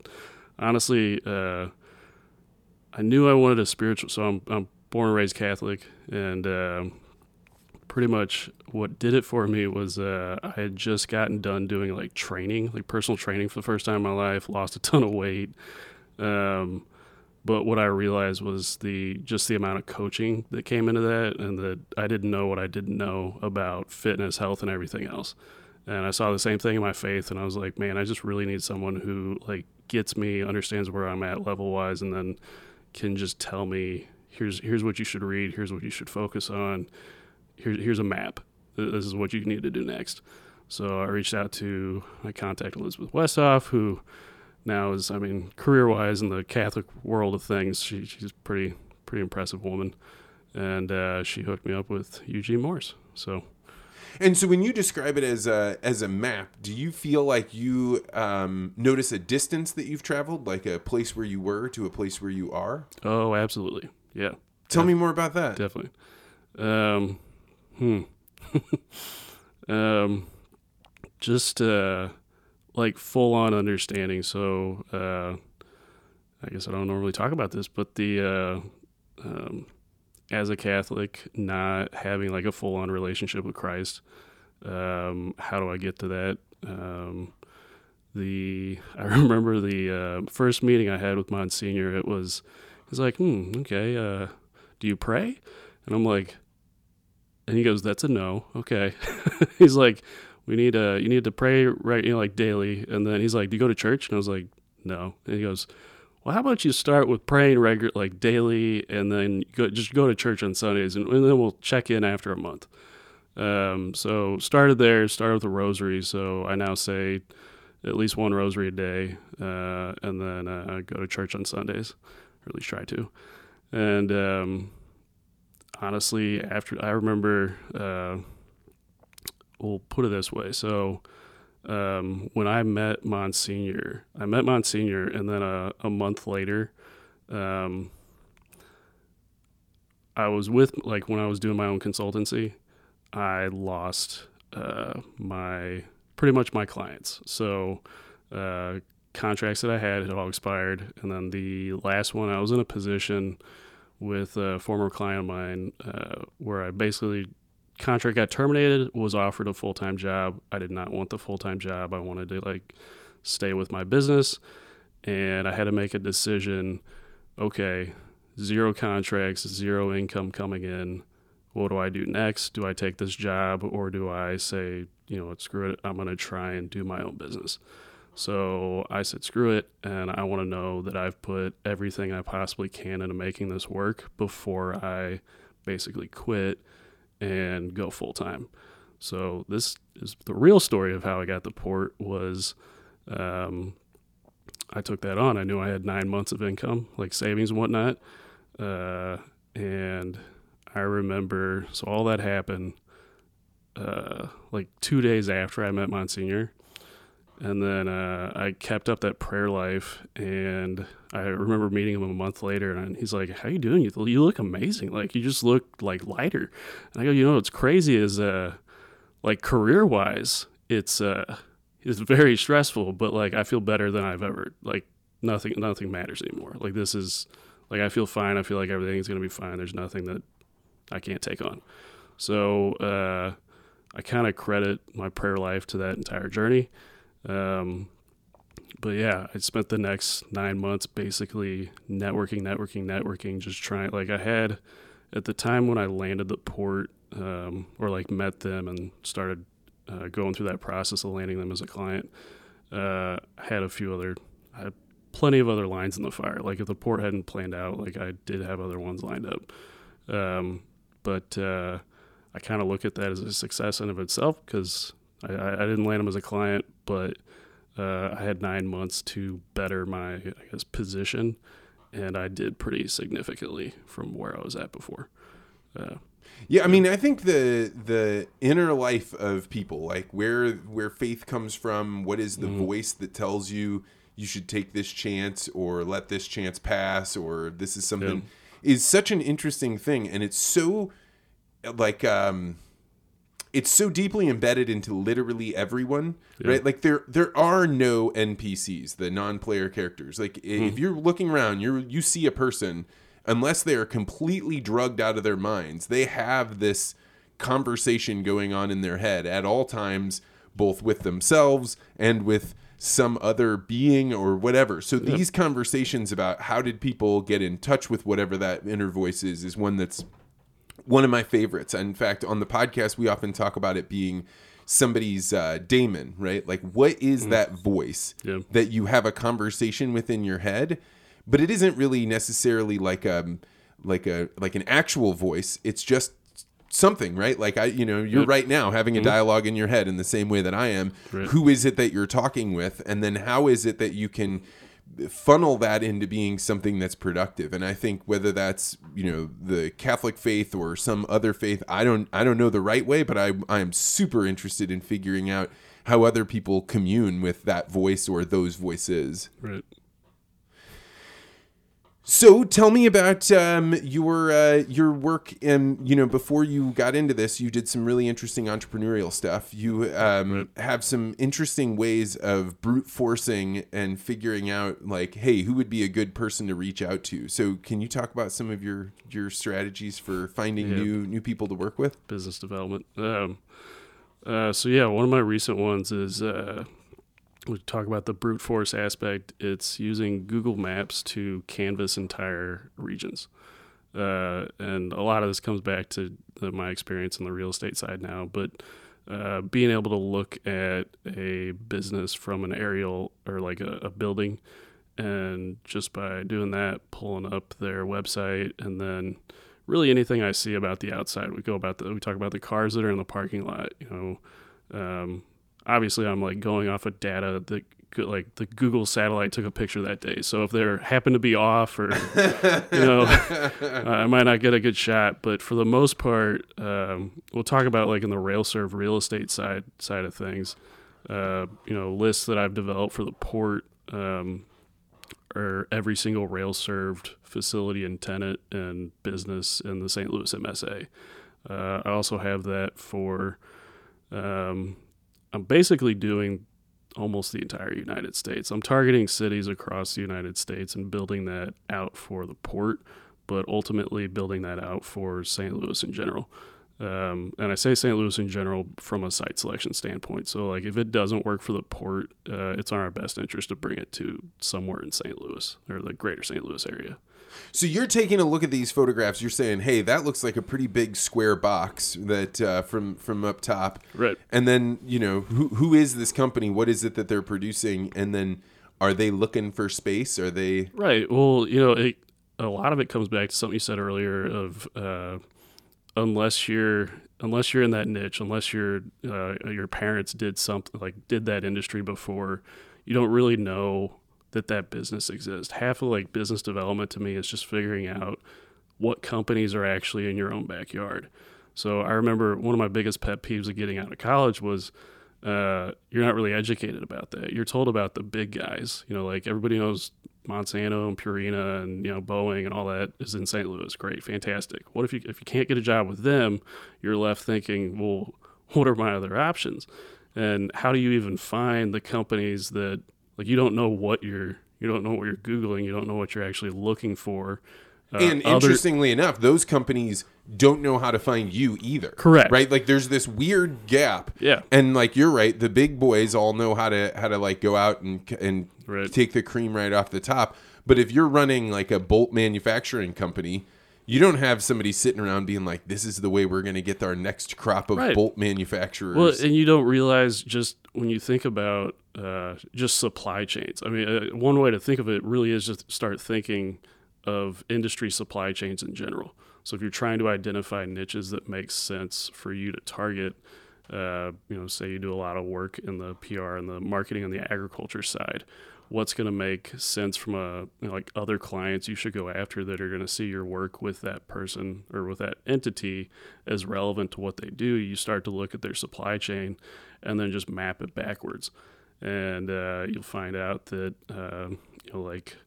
honestly, uh, I knew I wanted a spiritual. So I'm I'm born and raised Catholic, and uh, pretty much what did it for me was uh, I had just gotten done doing like training, like personal training for the first time in my life. Lost a ton of weight. Um, but what I realized was the just the amount of coaching that came into that, and that I didn't know what I didn't know about fitness, health, and everything else. And I saw the same thing in my faith, and I was like, man, I just really need someone who like gets me, understands where I'm at level wise, and then can just tell me here's here's what you should read, here's what you should focus on, here's here's a map. This is what you need to do next. So I reached out to I contacted Elizabeth Westhoff, who now is, I mean, career wise in the Catholic world of things, she, she's pretty pretty impressive woman. and uh, she hooked me up with Eugene Morris. So And so when you describe it as a as a map, do you feel like you um, notice a distance that you've traveled, like a place where you were to a place where you are? oh, absolutely, yeah. Tell me more about that. Definitely. Um, hmm. um, just uh, like full on understanding. So uh, I guess I don't normally talk about this, but the uh, um, as a Catholic, not having like a full on relationship with Christ. Um, how do I get to that? Um, the I remember the uh, first meeting I had with Monsignor. It was he's like, hmm, okay. Uh, do you pray? And I'm like, and he goes, that's a no. Okay. he's like, we need uh you need to pray right, you know, like daily. And then he's like, do you go to church? And I was like, no. And he goes, well, how about you start with praying regular, like daily, and then go, just go to church on Sundays, and, and then we'll check in after a month. Um, so started there, started with a rosary. So I now say at least one rosary a day, uh, and then uh, go to church on Sundays, or at least try to. And um, honestly, after I remember, uh, we'll put it this way. So um, when I met Monsignor, I met Monsignor, and then a, a month later, um, I was with like when I was doing my own consultancy, I lost uh, my pretty much my clients. So uh, contracts that I had had all expired, and then the last one I was in a position with a former client of mine uh, where I basically contract got terminated was offered a full-time job. I did not want the full-time job. I wanted to like stay with my business. And i had to make a decision okay zero contracts zero income coming in. What do i do next? Do i take this job or do i say you know screw it i'm going to try and do my own business? So i said screw it and i want to know that i've put everything i possibly can into making this work before i basically quit and go full time. So this is the real story of how I got the port was um, I took that on. I knew I had nine months of income, like savings and whatnot. Uh, and I remember, so all that happened uh, like two days after I met Monsignor. And then uh, I kept up that prayer life, and I remember meeting him a month later, and he's like, "How you doing? You, you look amazing. Like you just look like lighter." And I go, "You know what's crazy is, uh, like career wise, it's uh, it's very stressful, but like I feel better than I've ever like nothing nothing matters anymore. Like this is like I feel fine. I feel like everything's gonna be fine. There's nothing that I can't take on. So uh, I kind of credit my prayer life to that entire journey." Um, but yeah, I spent the next nine months basically networking, networking, networking, just trying. Like I had at the time when I landed the port, um, or like met them and started uh, going through that process of landing them as a client. Uh, I had a few other, I had plenty of other lines in the fire. Like if the port hadn't planned out, like I did have other ones lined up. Um, but uh, I kind of look at that as a success in of itself because I, I didn't land them as a client, but uh, I had nine months to better my, I guess, position, and I did pretty significantly from where I was at before. Uh, Yeah, I mean, I think the the inner life of people, like where where faith comes from, what is the voice that tells you you should take this chance or let this chance pass or this is something is such an interesting thing. And it's so like um it's so deeply embedded into literally everyone, right? Like there there are no NPCs, the non-player characters. Like i if mm-hmm. you're looking around, you you see a person unless they are completely drugged out of their minds, they have this conversation going on in their head at all times, both with themselves and with some other being or whatever. So these conversations about how did people get in touch with whatever that inner voice is is one that's one of my favorites. In fact, on the podcast, we often talk about it being somebody's uh, daemon, right? Like, what is mm. that voice Yeah. that you have a conversation within your head? But it isn't really necessarily like a like a like an actual voice. It's just something, right? Like I, you know, you're right now having a mm-hmm. dialogue in your head in the same way that I am. Right. Who is it that you're talking with, and then how is it that you can funnel that into being something that's productive and i think whether that's you know the catholic faith or some other faith i don't i don't know the right way but i i am super interested in figuring out how other people commune with that voice or those voices Right. So tell me about um, your uh, your work. And you know, before you got into this, you did some really interesting entrepreneurial stuff. You um, have some interesting ways of brute forcing and figuring out, like, hey, who would be a good person to reach out to. So, can you talk about some of your your strategies for finding Yeah. new new people to work with? business development. Um, uh, so yeah, one of my recent ones is uh, we talk about the brute force aspect. It's using Google Maps to canvas entire regions, uh, and a lot of this comes back to uh, my experience on the real estate side now. But uh, being able to look at a business from an aerial or like a, a building, and just by doing that, pulling up their website, and then really anything I see about the outside. We go about the we talk about the cars that are in the parking lot. You know, um, obviously I'm like going off of data that like the Google satellite took a picture that day. So if they happen to be off or you know, I might not get a good shot. But for the most part, um, we'll talk about like in the rail serve real estate side side of things. Uh, you know, lists that I've developed for the port. Um, or every single rail served facility and tenant and business in the St. Louis MSA. Uh, I also have that for, um, I'm basically doing almost the entire United States. I'm targeting cities across the United States and building that out for the port, but ultimately building that out for St. Louis in general. Um, and I say St. Louis in general from a site selection standpoint. So, like, if it doesn't work for the port, uh, it's in our best interest to bring it to somewhere in St. Louis or the greater St. Louis area. So you're taking a look at these photographs. You're saying, "Hey, that looks like a pretty big square box that uh, from from up top." Right. And then you know who who is this company? What is it that they're producing? And then are they looking for space? Are they? Right. Well, you know, it, a lot of it comes back to something you said earlier of uh, unless you're unless you're in that niche, unless your uh, your parents did something like did that industry before, you don't really know that that business exists. Half of like business development to me is just figuring out what companies are actually in your own backyard. So I remember one of my biggest pet peeves of getting out of college was uh, you're not really educated about that. You're told about the big guys. You know, like everybody knows Monsanto and Purina and you know Boeing and all that is in St. Louis. Great, fantastic. What if you if you can't get a job with them, you're left thinking, well, what are my other options? And how do you even find the companies that like you don't know what you're you don't know what you're googling, you don't know what you're actually looking for. Uh, and other- interestingly enough, those companies don't know how to find you either. Correct. Right? Like there's this weird gap. Yeah. And like you're right, the big boys all know how to how to like go out and and Right. take the cream right off the top. But if you're running like a bolt manufacturing company, you don't have somebody sitting around being like, "This is the way we're going to get our next crop of Right. bolt manufacturers." Well, and you don't realize just when you think about uh, just supply chains. I mean, uh, one way to think of it really is just start thinking of industry supply chains in general. So if you're trying to identify niches that make sense for you to target, uh, you know, say you do a lot of work in the PR and the marketing on the agriculture side, what's going to make sense from a you know, like other clients you should go after that are going to see your work with that person or with that entity as relevant to what they do you start to look at their supply chain and then just map it backwards and uh, you'll find out that um, you know like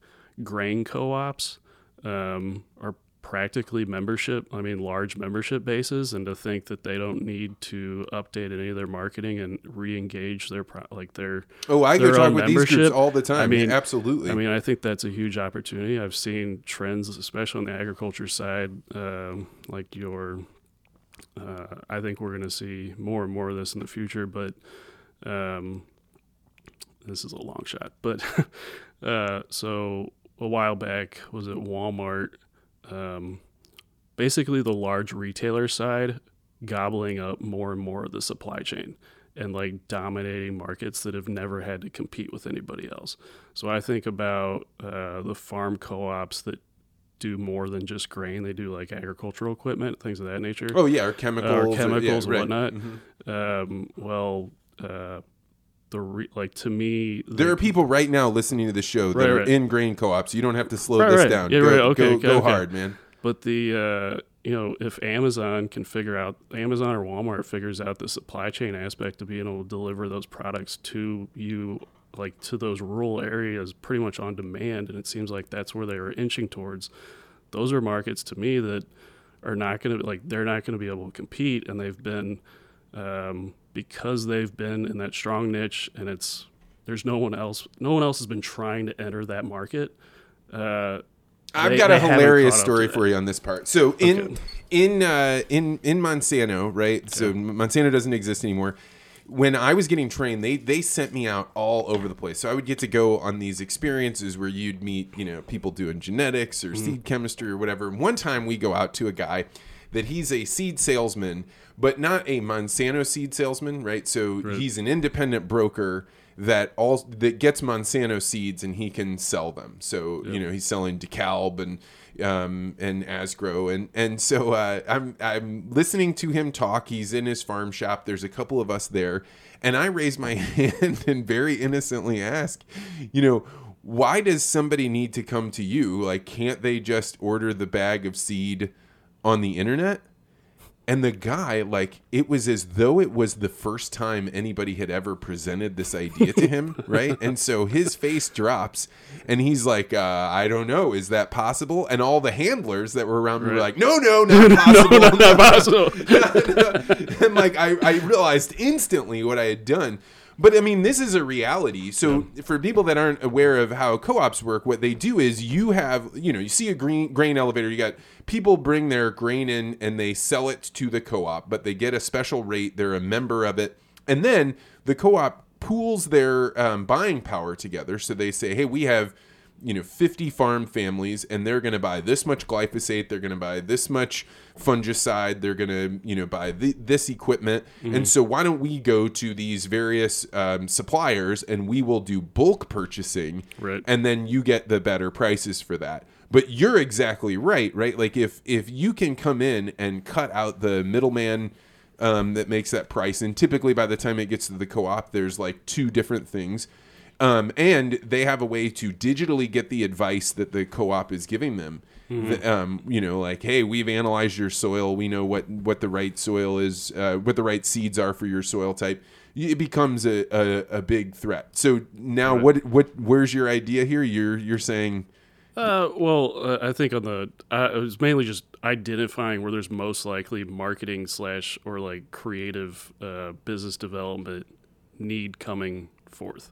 grain co-ops um, are practically membership i mean large membership bases and to think that they don't need to update any of their marketing and re-engage their pro- like their oh, I go their talk own with these groups all the time. I mean, absolutely. I mean, I think that's a huge opportunity. I've seen trends, especially on the agriculture side, um, like your. Uh, I think we're going to see more and more of this in the future, but um, this is a long shot. But uh, so a while back was at Walmart. Um, basically, the large retailer side gobbling up more and more of the supply chain and like dominating markets that have never had to compete with anybody else. So I think about uh, the farm co-ops that do more than just grain. They do like agricultural equipment, things of that nature oh yeah, or chemicals, or chemicals yeah, and right. whatnot. Um, well, uh, the re- like to me There the- are people right now listening to the show that Right, are right. in grain co-ops. You don't have to slow this down. Yeah, go, right. Okay, go, okay, go okay. hard, man. But the uh, you know, if Amazon can figure out Amazon or Walmart figures out the supply chain aspect of being able to deliver those products to you like to those rural areas pretty much on demand and it seems like that's where they were inching towards. Those are markets to me that are not going to like they're not going to be able to compete and they've been um, because they've been in that strong niche and it's there's no one else no one else has been trying to enter that market. Uh, I've They- got a hilarious story for you on this part. So in Okay. in uh, in in Monsanto, right? So Monsanto doesn't exist anymore. When I was getting trained, they they sent me out all over the place. So I would get to go on these experiences where you'd meet, you know, people doing genetics or Mm-hmm. seed chemistry or whatever. And one time we go out to a guy that he's a seed salesman, but not a Monsanto seed salesman, right? So he's an independent broker that all that gets Monsanto seeds and he can sell them. So you know he's selling DeKalb and um, and Asgrow and and so uh, I'm I'm listening to him talk. He's in his farm shop. There's a couple of us there, and I raise my hand and very innocently ask, you know. Why does somebody need to come to you? Like, can't they just order the bag of seed on the internet? And the guy, like, it was as though it was the first time anybody had ever presented this idea to him, right? And so his face drops, and he's like, uh, "I don't know, is that possible?" And all the handlers that were around me were like, "No, no, not possible." no, not possible. and like I, I realized instantly what I had done. But I mean, this is a reality. So for people that aren't aware of how co-ops work, what they do is you have, you know, you see a green grain elevator. You got people bring their grain in and they sell it to the co-op, but they get a special rate. They're a member of it, and then the co-op pools their um, buying power together. So they say, hey, we have you know 50 farm families and they're going to buy this much glyphosate they're going to buy this much fungicide they're going to you know buy th- this equipment. And so why don't we go to these various um, suppliers and we will do bulk purchasing Right. and then you get the better prices for that. But you're exactly right right? Like if if you can come in and cut out the middleman um, that makes that price and typically by the time it gets to the co-op there's like two different things um, and they have a way to digitally get the advice that the co-op is giving them. The- um, you know, like, hey, we've analyzed your soil. We know what what the right soil is, uh, what the right seeds are for your soil type. It becomes a, a, a big threat. So now, what what where's your idea here? You're you're saying, Uh, well, uh, I think on the uh, it was mainly just identifying where there's most likely marketing slash or like creative uh, business development need coming forth.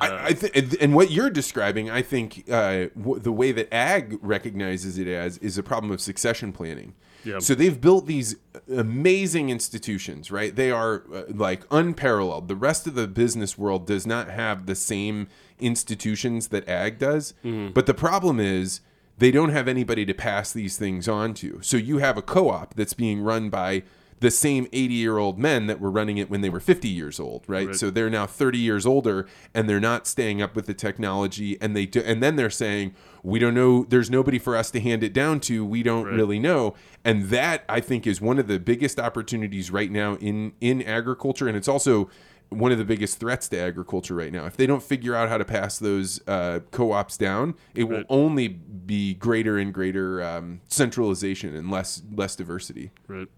I, I th- and what you're describing, I think uh, w- the way that ag recognizes it as is a problem of succession planning. Yeah. So they've built these amazing institutions, right? They are uh, like unparalleled. The rest of the business world does not have the same institutions that ag does. But the problem is they don't have anybody to pass these things on to. So you have a co-op that's being run by the same 80 year old men that were running it when they were 50 years old, right? Right. So they're now 30 years older and they're not staying up with the technology and they do, and then they're saying we don't know there's nobody for us to hand it down to we don't really know and that I think is one of the biggest opportunities right now in in agriculture and it's also one of the biggest threats to agriculture right now. If they don't figure out how to pass those uh, co-ops down, it will only be greater and greater um, centralization and less less diversity. Right.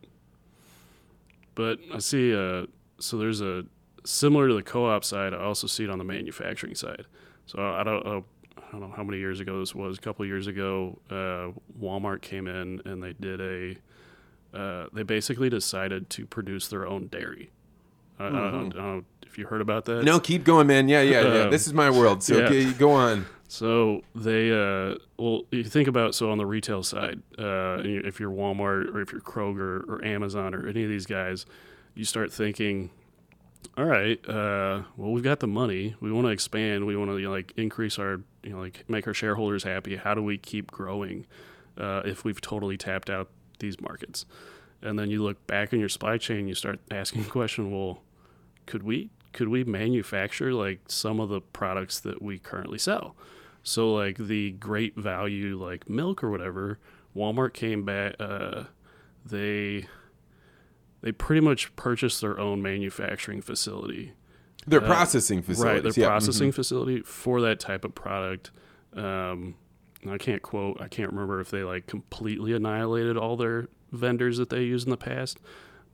But I see, uh, so there's a similar to the co-op side. I also see it on the manufacturing side. So I don't, uh, I don't know how many years ago this was. A couple of years ago, uh, Walmart came in and they did a. Uh, they basically decided to produce their own dairy. I, I, don't, I don't know if you heard about that. No, keep going, man. Yeah, yeah, yeah. Um, This is my world. So yeah. okay, go on. So they, uh, well, you think about so on the retail side, uh, if you're Walmart or if you're Kroger or Amazon or any of these guys, you start thinking, all right, uh, well, we've got the money, we want to expand, we want to you know, like increase our, you know, like make our shareholders happy. How do we keep growing uh, if we've totally tapped out these markets? And then you look back in your supply chain, you start asking the question, well, could we could we manufacture like some of the products that we currently sell? So like the great value like milk or whatever, Walmart came back. Uh, they they pretty much purchased their own manufacturing facility. Their Uh, processing facility, right, their yeah, processing facility for that type of product. Um, I can't quote, I can't remember if they like completely annihilated all their vendors that they used in the past,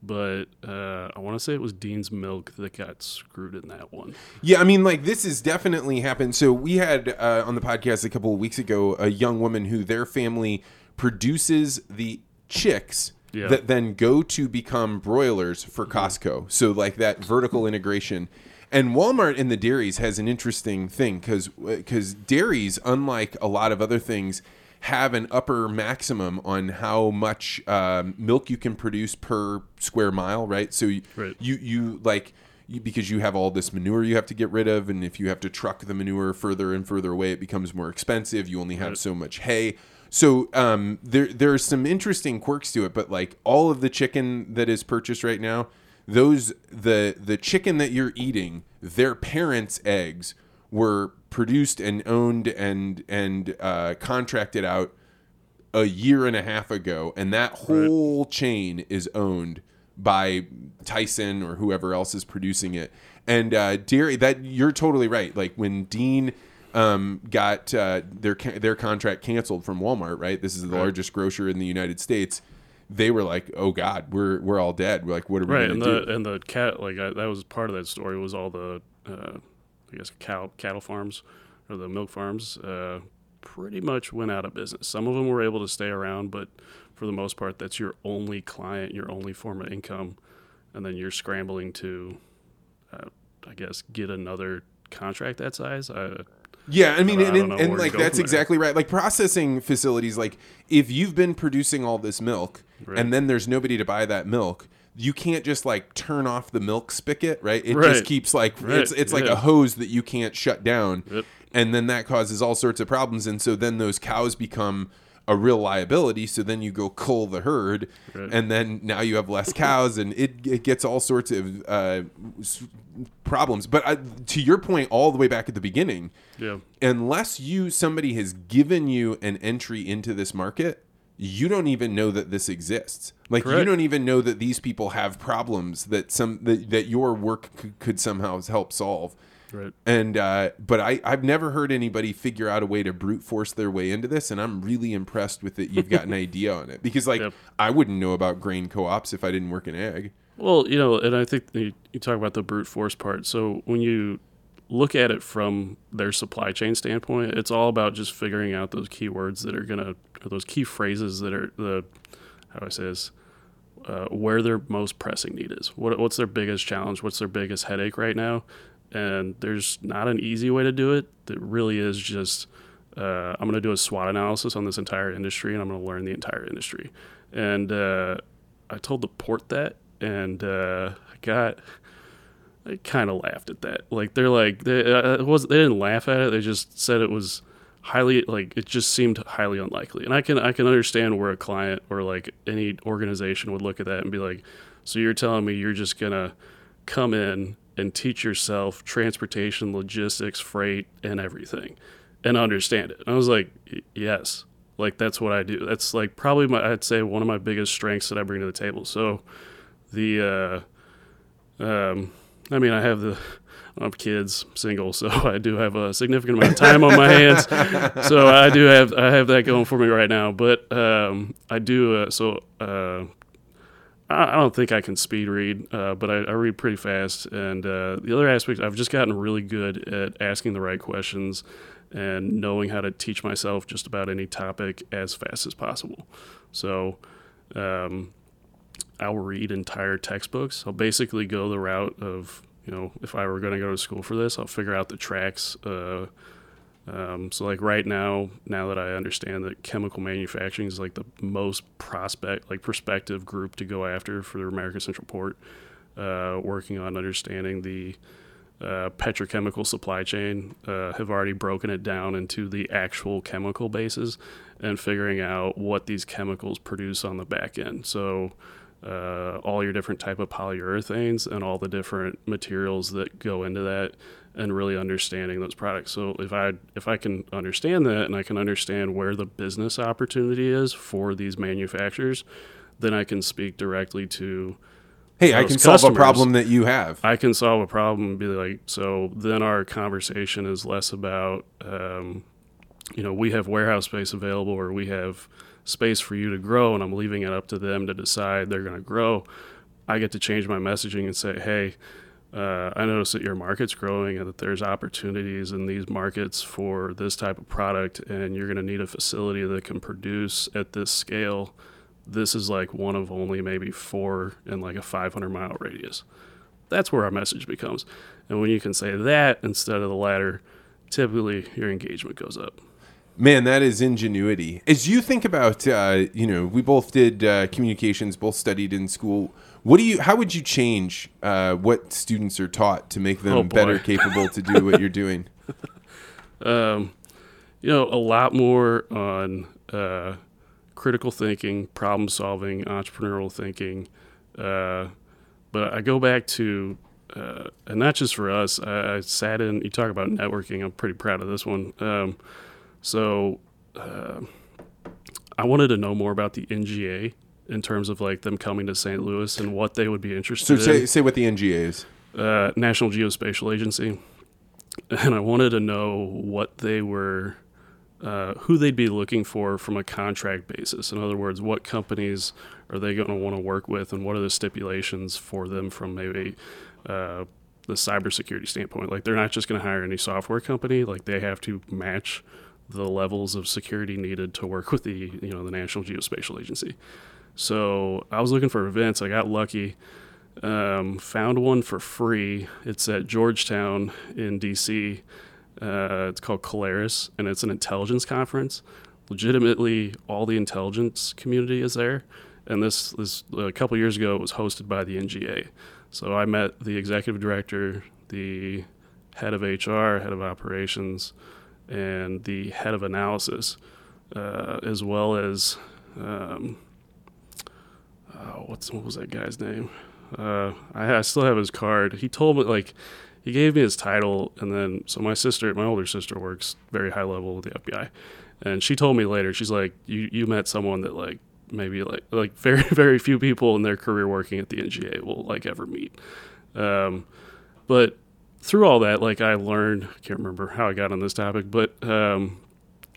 but uh, I want to say it was Dean's Milk that got screwed in that one. Yeah, I mean, like this has definitely happened. So we had uh, on the podcast a couple of weeks ago a young woman who their family produces the chicks Yeah. that then go to become broilers for Costco. So like that vertical integration. And Walmart in the dairies has an interesting thing because because dairies, unlike a lot of other things, have an upper maximum on how much um, milk you can produce per square mile, right? So you Right. you, you like you, because you have all this manure you have to get rid of, and if you have to truck the manure further and further away, it becomes more expensive. You only have Right. so much hay. So um, there there's some interesting quirks to it, but like all of the chicken that is purchased right now, those the the chicken that you're eating, their parents' eggs were produced and owned and and uh, contracted out a year and a half ago, and that whole chain is owned by Tyson or whoever else is producing it. And uh, dairy, that you're totally right. Like when Dean um, got uh, their their contract canceled from Walmart, right? This is the Right. largest grocer in the United States. They were like, "Oh God, we're we're all dead." We're like, "What are we Right, and the do?" and the cat like I, that was part of that story was all the uh, I guess cow cattle farms or the milk farms uh, pretty much went out of business. Some of them were able to stay around, but for the most part, that's your only client, your only form of income, and then you're scrambling to, uh, I guess, get another contract that size. I, Yeah, I mean, I and, and, and like that's exactly right. Like processing facilities, like if you've been producing all this milk Right. and then there's nobody to buy that milk, you can't just like turn off the milk spigot, right? It Right. just keeps like Right, it's it's like yeah. a hose that you can't shut down, Yep. and then that causes all sorts of problems. And so then those cows become a real liability. So then you go cull the herd, Right. and then now you have less cows, and it, it gets all sorts of uh, problems. But uh, to your point, all the way back at the beginning yeah, unless you somebody has given you an entry into this market you don't even know that this exists like you don't even know that these people have problems that some that, that your work could, could somehow help solve right. and uh, but I, I've never heard anybody figure out a way to brute force their way into this, and I'm really impressed with that you've got an idea on it because like Yep. I wouldn't know about grain co-ops if I didn't work in ag. Well, you know, and I think you, you talk about the brute force part. So when you look at it from their supply chain standpoint, it's all about just figuring out those keywords that are those key phrases that are the, how do I say this, uh, where their most pressing need is. What, what's their biggest challenge? What's their biggest headache right now? And there's not an easy way to do it. That really is just, uh, I'm going to do a SWOT analysis on this entire industry, and I'm going to learn the entire industry. And uh, I told the port that, and uh, I got they kind of laughed at that. Like they're like they uh, was they didn't laugh at it. They just said it was highly like it just seemed highly unlikely. And I can I can understand where a client or like any organization would look at that and be like, so you're telling me you're just gonna come in and teach yourself transportation, logistics, freight, and everything, and understand it. And I was like, yes. Like that's what I do. That's like probably my I'd say one of my biggest strengths that I bring to the table. So the uh um I mean I have the I have kids, single, so I do have a significant amount of time on my hands. So I do have I have that going for me right now. But um I do uh, so uh I I don't think I can speed read, uh, but I, I read pretty fast. And uh, the other aspect, I've just gotten really good at asking the right questions and knowing how to teach myself just about any topic as fast as possible. So um, I'll read entire textbooks. I'll basically go the route of, you know, if I were going to go to school for this, I'll figure out the tracks. Uh, um, so like right now, now that I understand that chemical manufacturing is like the most prospect, like prospective group to go after for the America Central Port, uh, working on understanding the uh, petrochemical supply chain, uh, have already broken it down into the actual chemical bases and figuring out what these chemicals produce on the back end. So uh, all your different type of polyurethanes and all the different materials that go into that and really understanding those products. So if I if I can understand that and I can understand where the business opportunity is for these manufacturers, then I can speak directly to Hey, I can solve a problem that you have. I can solve a problem and be like, so then our conversation is less about, um, you know, we have warehouse space available or we have space for you to grow, and I'm leaving it up to them to decide they're going to grow. I get to change my messaging and say, hey, uh, I notice that your market's growing and that there's opportunities in these markets for this type of product, and you're going to need a facility that can produce at this scale. This is like one of only maybe four in like a 500 mile radius. That's where our message becomes. And when you can say that instead of the latter, typically your engagement goes up. Man, that is ingenuity. As you think about, uh, you know, we both did uh, communications, both studied in school. What do you? How would you change uh, what students are taught to make them Oh, better capable to do what you're doing? um, you know, a lot more on uh, critical thinking, problem solving, entrepreneurial thinking. Uh, but I go back to, uh, and not just for us. I, I sat in. You talk about networking. I'm pretty proud of this one. Um, so uh, I wanted to know more about the NGA in terms of like them coming to St. Louis and what they would be So interested in say, say what the NGA is. uh, National Geospatial Agency, and I wanted to know what they were, uh, who they'd be looking for from a contract basis. In other words, what companies are they going to want to work with, and what are the stipulations for them from maybe uh, the cybersecurity standpoint? Like they're not just going to hire any software company; like they have to match the levels of security needed to work with the you know the National Geospatial Agency. So I was looking for events. I got lucky um, found one for free. It's at Georgetown in DC. Uh, it's called Colaris, and it's an intelligence conference. Legitimately, all the intelligence community is there. And this, this a couple years ago, it was hosted by the NGA. So I met the executive director, the head of HR, head of operations, and the head of analysis, uh, as well as um, oh, what's what was that guy's name? Uh, I, I still have his card. He told me like he gave me his title, and then so my sister, my older sister, works very high level with the FBI, and she told me later. She's like, you you met someone that like maybe like like very very few people in their career working at the NGA will like ever meet. Um, but through all that, like I learned, I can't remember how I got on this topic, but um,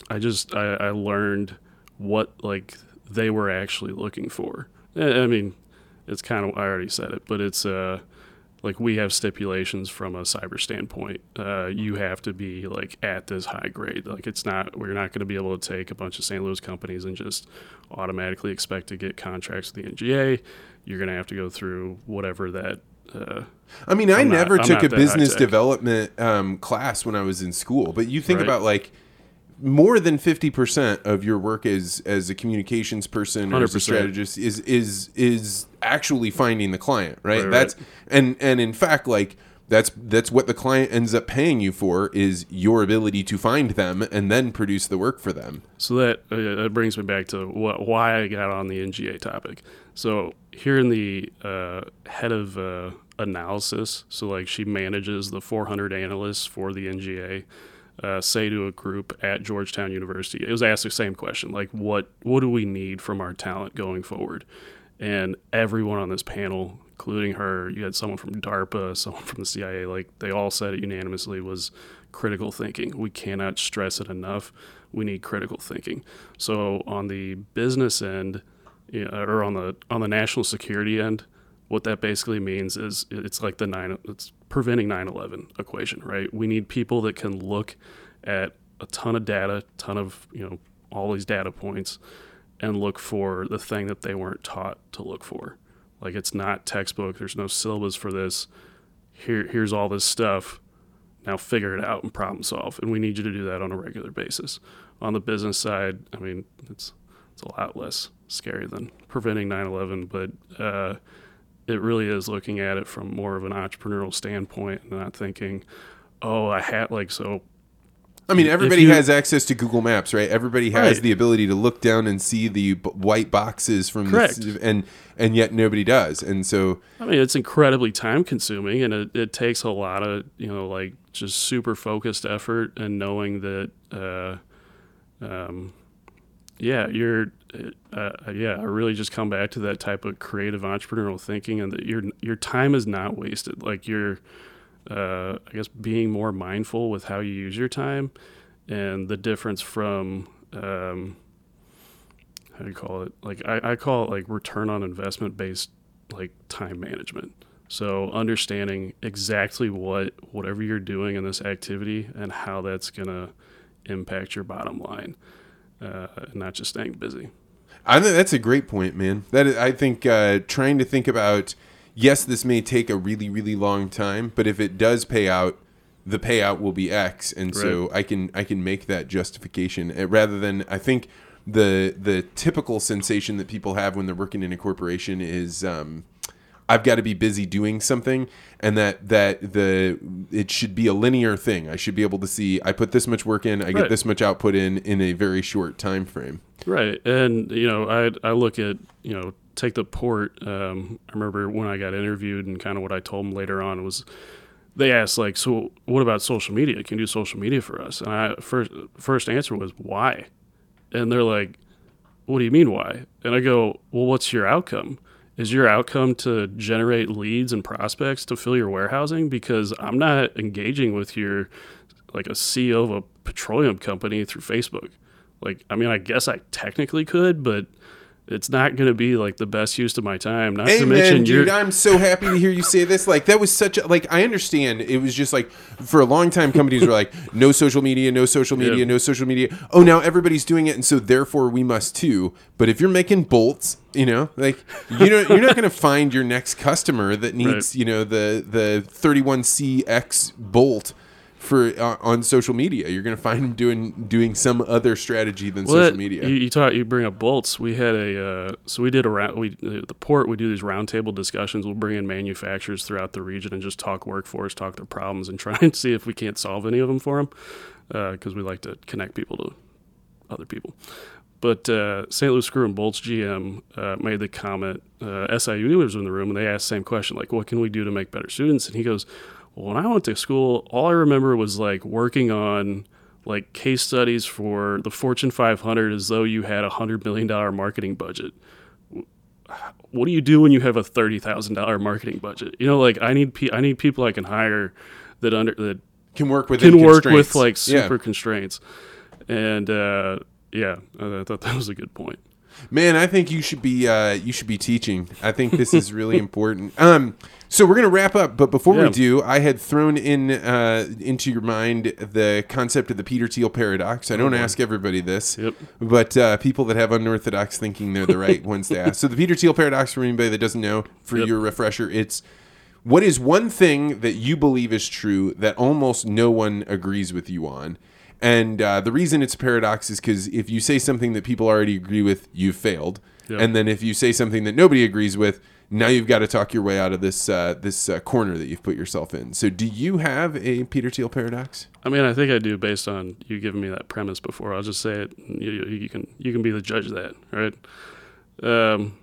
I just I, I learned what like they were actually looking for. I I mean, it's kind of I already said it, but it's uh like we have stipulations from a cyber standpoint. Uh, you have to be like at this high grade. Like it's not we're not going to be able to take a bunch of St. Louis companies and just automatically expect to get contracts with the NGA. You're going to have to go through whatever that. Uh, I mean, I I'm not- never I'm took a business development um, class when I was in school, but you think Right. about like more than 50% of your work as as a communications person or as a strategist is is is actually finding the client, right? Right, that's right. and and in fact like that's that's what the client ends up paying you for is your ability to find them and then produce the work for them. So that uh, that brings me back to what, why I got on the NGA topic. So here in the uh, head of uh, analysis, so like she manages the 400 analysts for the NGA. Uh, say to a group at Georgetown University, it was asked the same question, like what what do we need from our talent going forward? And everyone on this panel, including her, you had someone from DARPA, someone from the CIA, like they all said it unanimously was critical thinking. We cannot stress it enough. We need critical thinking. So on the business end, or on the on the national security end, what that basically means is it's like the nine it's preventing 9/11 equation, right? We need people that can look at a ton of data, ton of you know all these data points, and look for the thing that they weren't taught to look for. Like it's not textbook. There's no syllabus for this. Here, here's all this stuff. Now figure it out and problem solve. And we need you to do that on a regular basis. On the business side, I mean, it's it's a lot less scary than preventing 9/11, but uh, it really is looking at it from more of an entrepreneurial standpoint, and not thinking, oh, I had like so I mean, everybody you- has access to Google Maps, right? Everybody has Right. the ability to look down and see the b- white boxes from Correct. the and and yet nobody does. And so I mean, it's incredibly time consuming and it, it takes a lot of, you know, like just super focused effort and knowing that, uh, um, yeah, you're, uh, uh, yeah, I really just come back to that type of creative entrepreneurial thinking, and that your your time is not wasted. Like you're, uh, I guess, being more mindful with how you use your time, and the difference from, um, how do you call it? Like I, I call it like return on investment based like time management. So understanding exactly what whatever you're doing in this activity and how that's gonna impact your bottom line uh, not just staying busy. I think that's a great point, man. That is, I think uh, trying to think about yes, this may take a really really long time, but if it does pay out, the payout will be X, and so I can I can make that justification uh, rather than I think the the typical sensation that people have when they're working in a corporation is. Um, I've got to be busy doing something and that that the it should be a linear thing. I should be able to see I put this much work in, I get this much output in in a very short time frame. Right, and you know, I I look at you know take the port. Um, I remember when I got interviewed and kind of what I told them later on was they asked like, so what about social media? Can you do social media for us? And I first first answer was why, and they're like, what do you mean why? And I go, well, what's your outcome? Is your outcome to generate leads and prospects to fill your warehousing? Because I'm not engaging with your like a CEO of a petroleum company through Facebook. Like, I mean, I guess I technically could, but it's not going to be like the best use of my time. Not to mention, dude. I'm so happy to hear you say this. Like that was such a like I understand. It was just like for a long time, companies were like, no social media, no social media, Yeah. no social media. Oh, now everybody's doing it, and so therefore we must too. But if you're making bolts, you know, like you know, you're not going to find your next customer that needs Right. you know the the 31CX bolt. For uh, on social media, you're going to find them doing doing some other strategy than Well, social that- media. You, you talk. You bring up bolts. We had a uh, so we did a round. We uh, the port. We do these roundtable discussions. We'll bring in manufacturers throughout the region and just talk workforce, talk their problems, and try and see if we can't solve any of them for them. Because we like to connect people to other people. But uh, St. Louis Screw and Bolts GM uh, made the comment. Uh, SIU was in the room and they asked the same question, like, "What can we do to make better students?" And he goes, "Well, when I went to school, all I remember was like working on." like case studies for the Fortune 500 as though you had a hundred million dollar marketing budget. What do you do when you have a thirty thousand dollar marketing budget? You know, like I need pe- I need people I can hire that under that can work with can work with like super constraints. And uh, yeah, I thought that was a good point. Man, I think you should be uh, you should be teaching. I think this is really important. Um, so we're gonna wrap up, but before we do, I had thrown in uh, into your mind the concept of the Peter Thiel paradox. I don't ask everybody this, Yep. but uh, people that have unorthodox thinking, they're the right ones to ask. So the Peter Thiel paradox, for anybody that doesn't know, for Yep. your refresher, it's what is one thing that you believe is true that almost no one agrees with you on? And uh, the reason it's a paradox is because if you say something that people already agree with, you've failed. Yep. And then if you say something that nobody agrees with, now you've got to talk your way out of this uh, this uh, corner that you've put yourself in. So, do you have a Peter Thiel paradox? I mean, I think I do based on you giving me that premise before. I'll just say it. and You, you can you can be the judge of that, right? Um,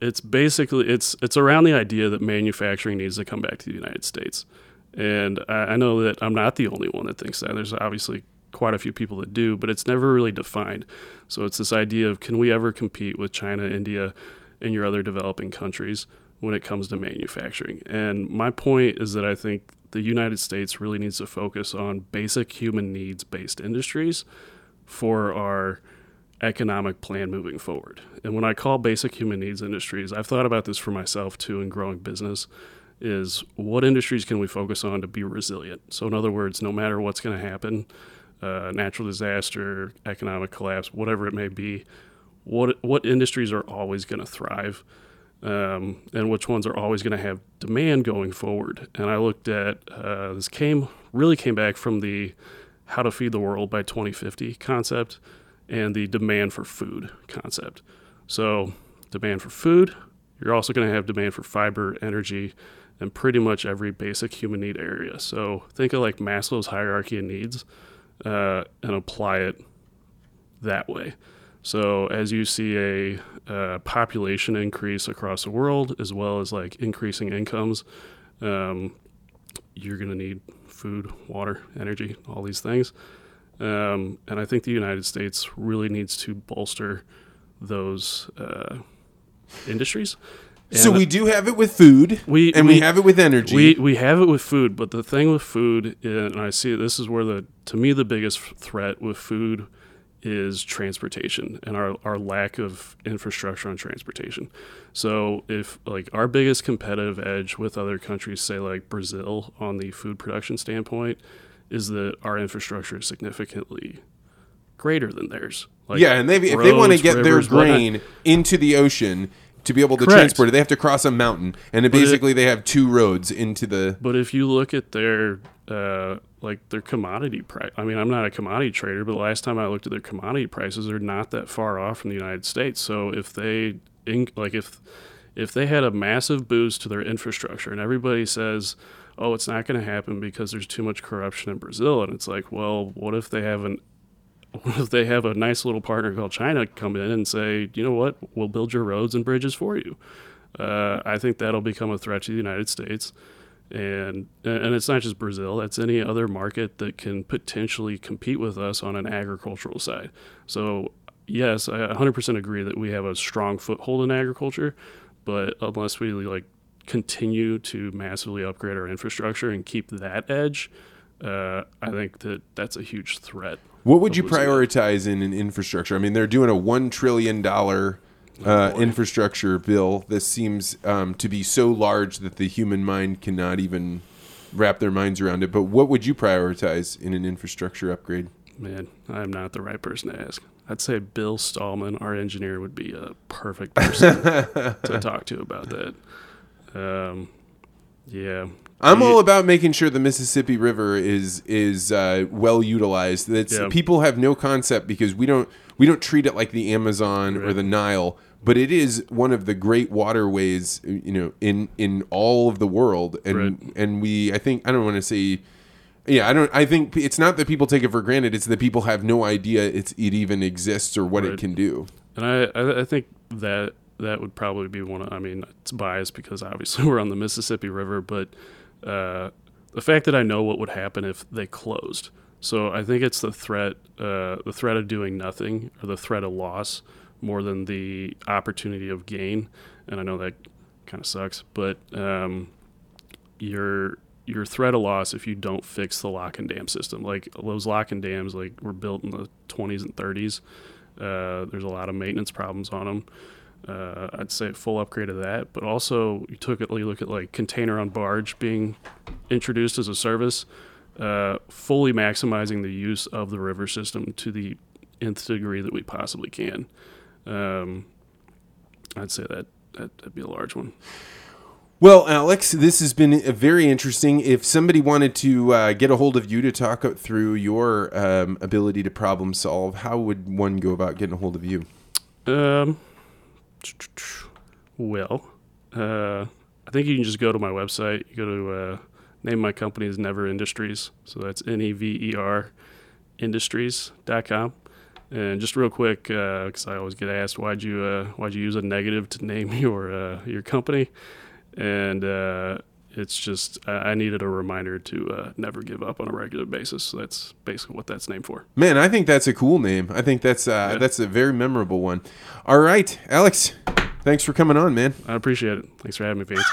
it's basically it's it's around the idea that manufacturing needs to come back to the United States, and I, I know that I'm not the only one that thinks that. There's obviously quite a few people that do, but it's never really defined. So it's this idea of can we ever compete with China, India, and your other developing countries when it comes to manufacturing? And my point is that I think the United States really needs to focus on basic human needs based industries for our economic plan moving forward. And when I call basic human needs industries, I've thought about this for myself too in growing business is what industries can we focus on to be resilient? So in other words, no matter what's going to happen, uh, natural disaster, economic collapse, whatever it may be, what what industries are always going to thrive, um, and which ones are always going to have demand going forward. And I looked at uh, this came really came back from the how to feed the world by 2050 concept and the demand for food concept. So demand for food, you're also going to have demand for fiber, energy, and pretty much every basic human need area. So think of like Maslow's hierarchy of needs uh, and apply it that way. So as you see a uh, population increase across the world, as well as like increasing incomes, um, you're going to need food, water, energy, all these things. Um, and I think the United States really needs to bolster those uh, industries. So we do have it with food, We- and we, we- have it with energy. we we have it with food, but the thing with food, and I see this is where the to me the biggest threat with food is transportation and our, our lack of infrastructure on transportation. So if like our biggest competitive edge with other countries, say like Brazil, on the food production standpoint, is that our infrastructure is significantly greater than theirs. Like yeah, and they if they want to get their rivers, whatnot. grain into the ocean to be able to Correct. transport it, they have to cross a mountain, and it But it- basically they have two roads into the. But if you look at their uh, like their commodity price, I mean, I'm not a commodity trader, but the last time I looked at their commodity prices, they're not that far off from the United States. So if they in, like if if they had a massive boost to their infrastructure, and everybody says, "Oh, it's not going to happen because there's too much corruption in Brazil," and it's like, well, what if they have an they have a nice little partner called China come in and say, you know what, we'll build your roads and bridges for you? Uh, I think that'll become a threat to the United States, and and it's not just Brazil. That's any other market that can potentially compete with us on an agricultural side. So yes, I 100% agree that we have a strong foothold in agriculture, but unless we like continue to massively upgrade our infrastructure and keep that edge, uh, I think that that's a huge threat. What would you of losing it. prioritize in an infrastructure? I mean, they're doing a one trillion dollar uh, infrastructure bill. This seems um, to be so large that the human mind cannot even wrap their minds around it. But what would you prioritize in an infrastructure upgrade? Man, I'm not the right person to ask. I'd say Bill Stallman, our engineer, would be a perfect person to talk to about that. Um, yeah, I'm all about making sure the Mississippi River is is uh, well utilized. That's Yeah. people have no concept because we don't we don't treat it like the Amazon or the Nile, but it is one of the great waterways, you know, in in all of the world. And Right. and we, I think, I don't want to say. Yeah, I don't. I think it's not that people take it for granted. It's that people have no idea it's it even exists or what it can do. And I, I, I think that that would probably be one of, I mean, it's biased because obviously we're on the Mississippi River, but uh, the fact that I know what would happen if they closed. So I think it's the threat, uh, the threat of doing nothing or the threat of loss more than the opportunity of gain. And I know that kind of sucks, but um, your your threat of loss if you don't fix the lock and dam system. Like those lock and dams, like were built in the 20s and 30s. Uh, there's a lot of maintenance problems on them. Uh, I'd say a full upgrade of that, but also you took it. You look at like container on barge being introduced as a service, uh, fully maximizing the use of the river system to the nth degree that we possibly can. Um, I'd say that, that that'd be a large one. Well, Alex, this has been uh, very interesting. If somebody wanted to uh, get a hold of you to talk through your um, ability to problem solve, how would one go about getting a hold of you? Um, well, uh, I think you can just go to my website. You go to uh, name my company is Never Industries, so that's N E V E R Industries.com. And just real quick, because I always get asked, why'd you uh, why'd you use a negative to name your uh, your company? And uh, it's just I I needed a reminder to uh, never give up on a regular basis. So that's basically what that's named for. Man, I think that's a cool name. I think that's uh, Yeah. that's a very memorable one. All right, Alex, thanks for coming on, man. I appreciate it. Thanks for having me, Vance.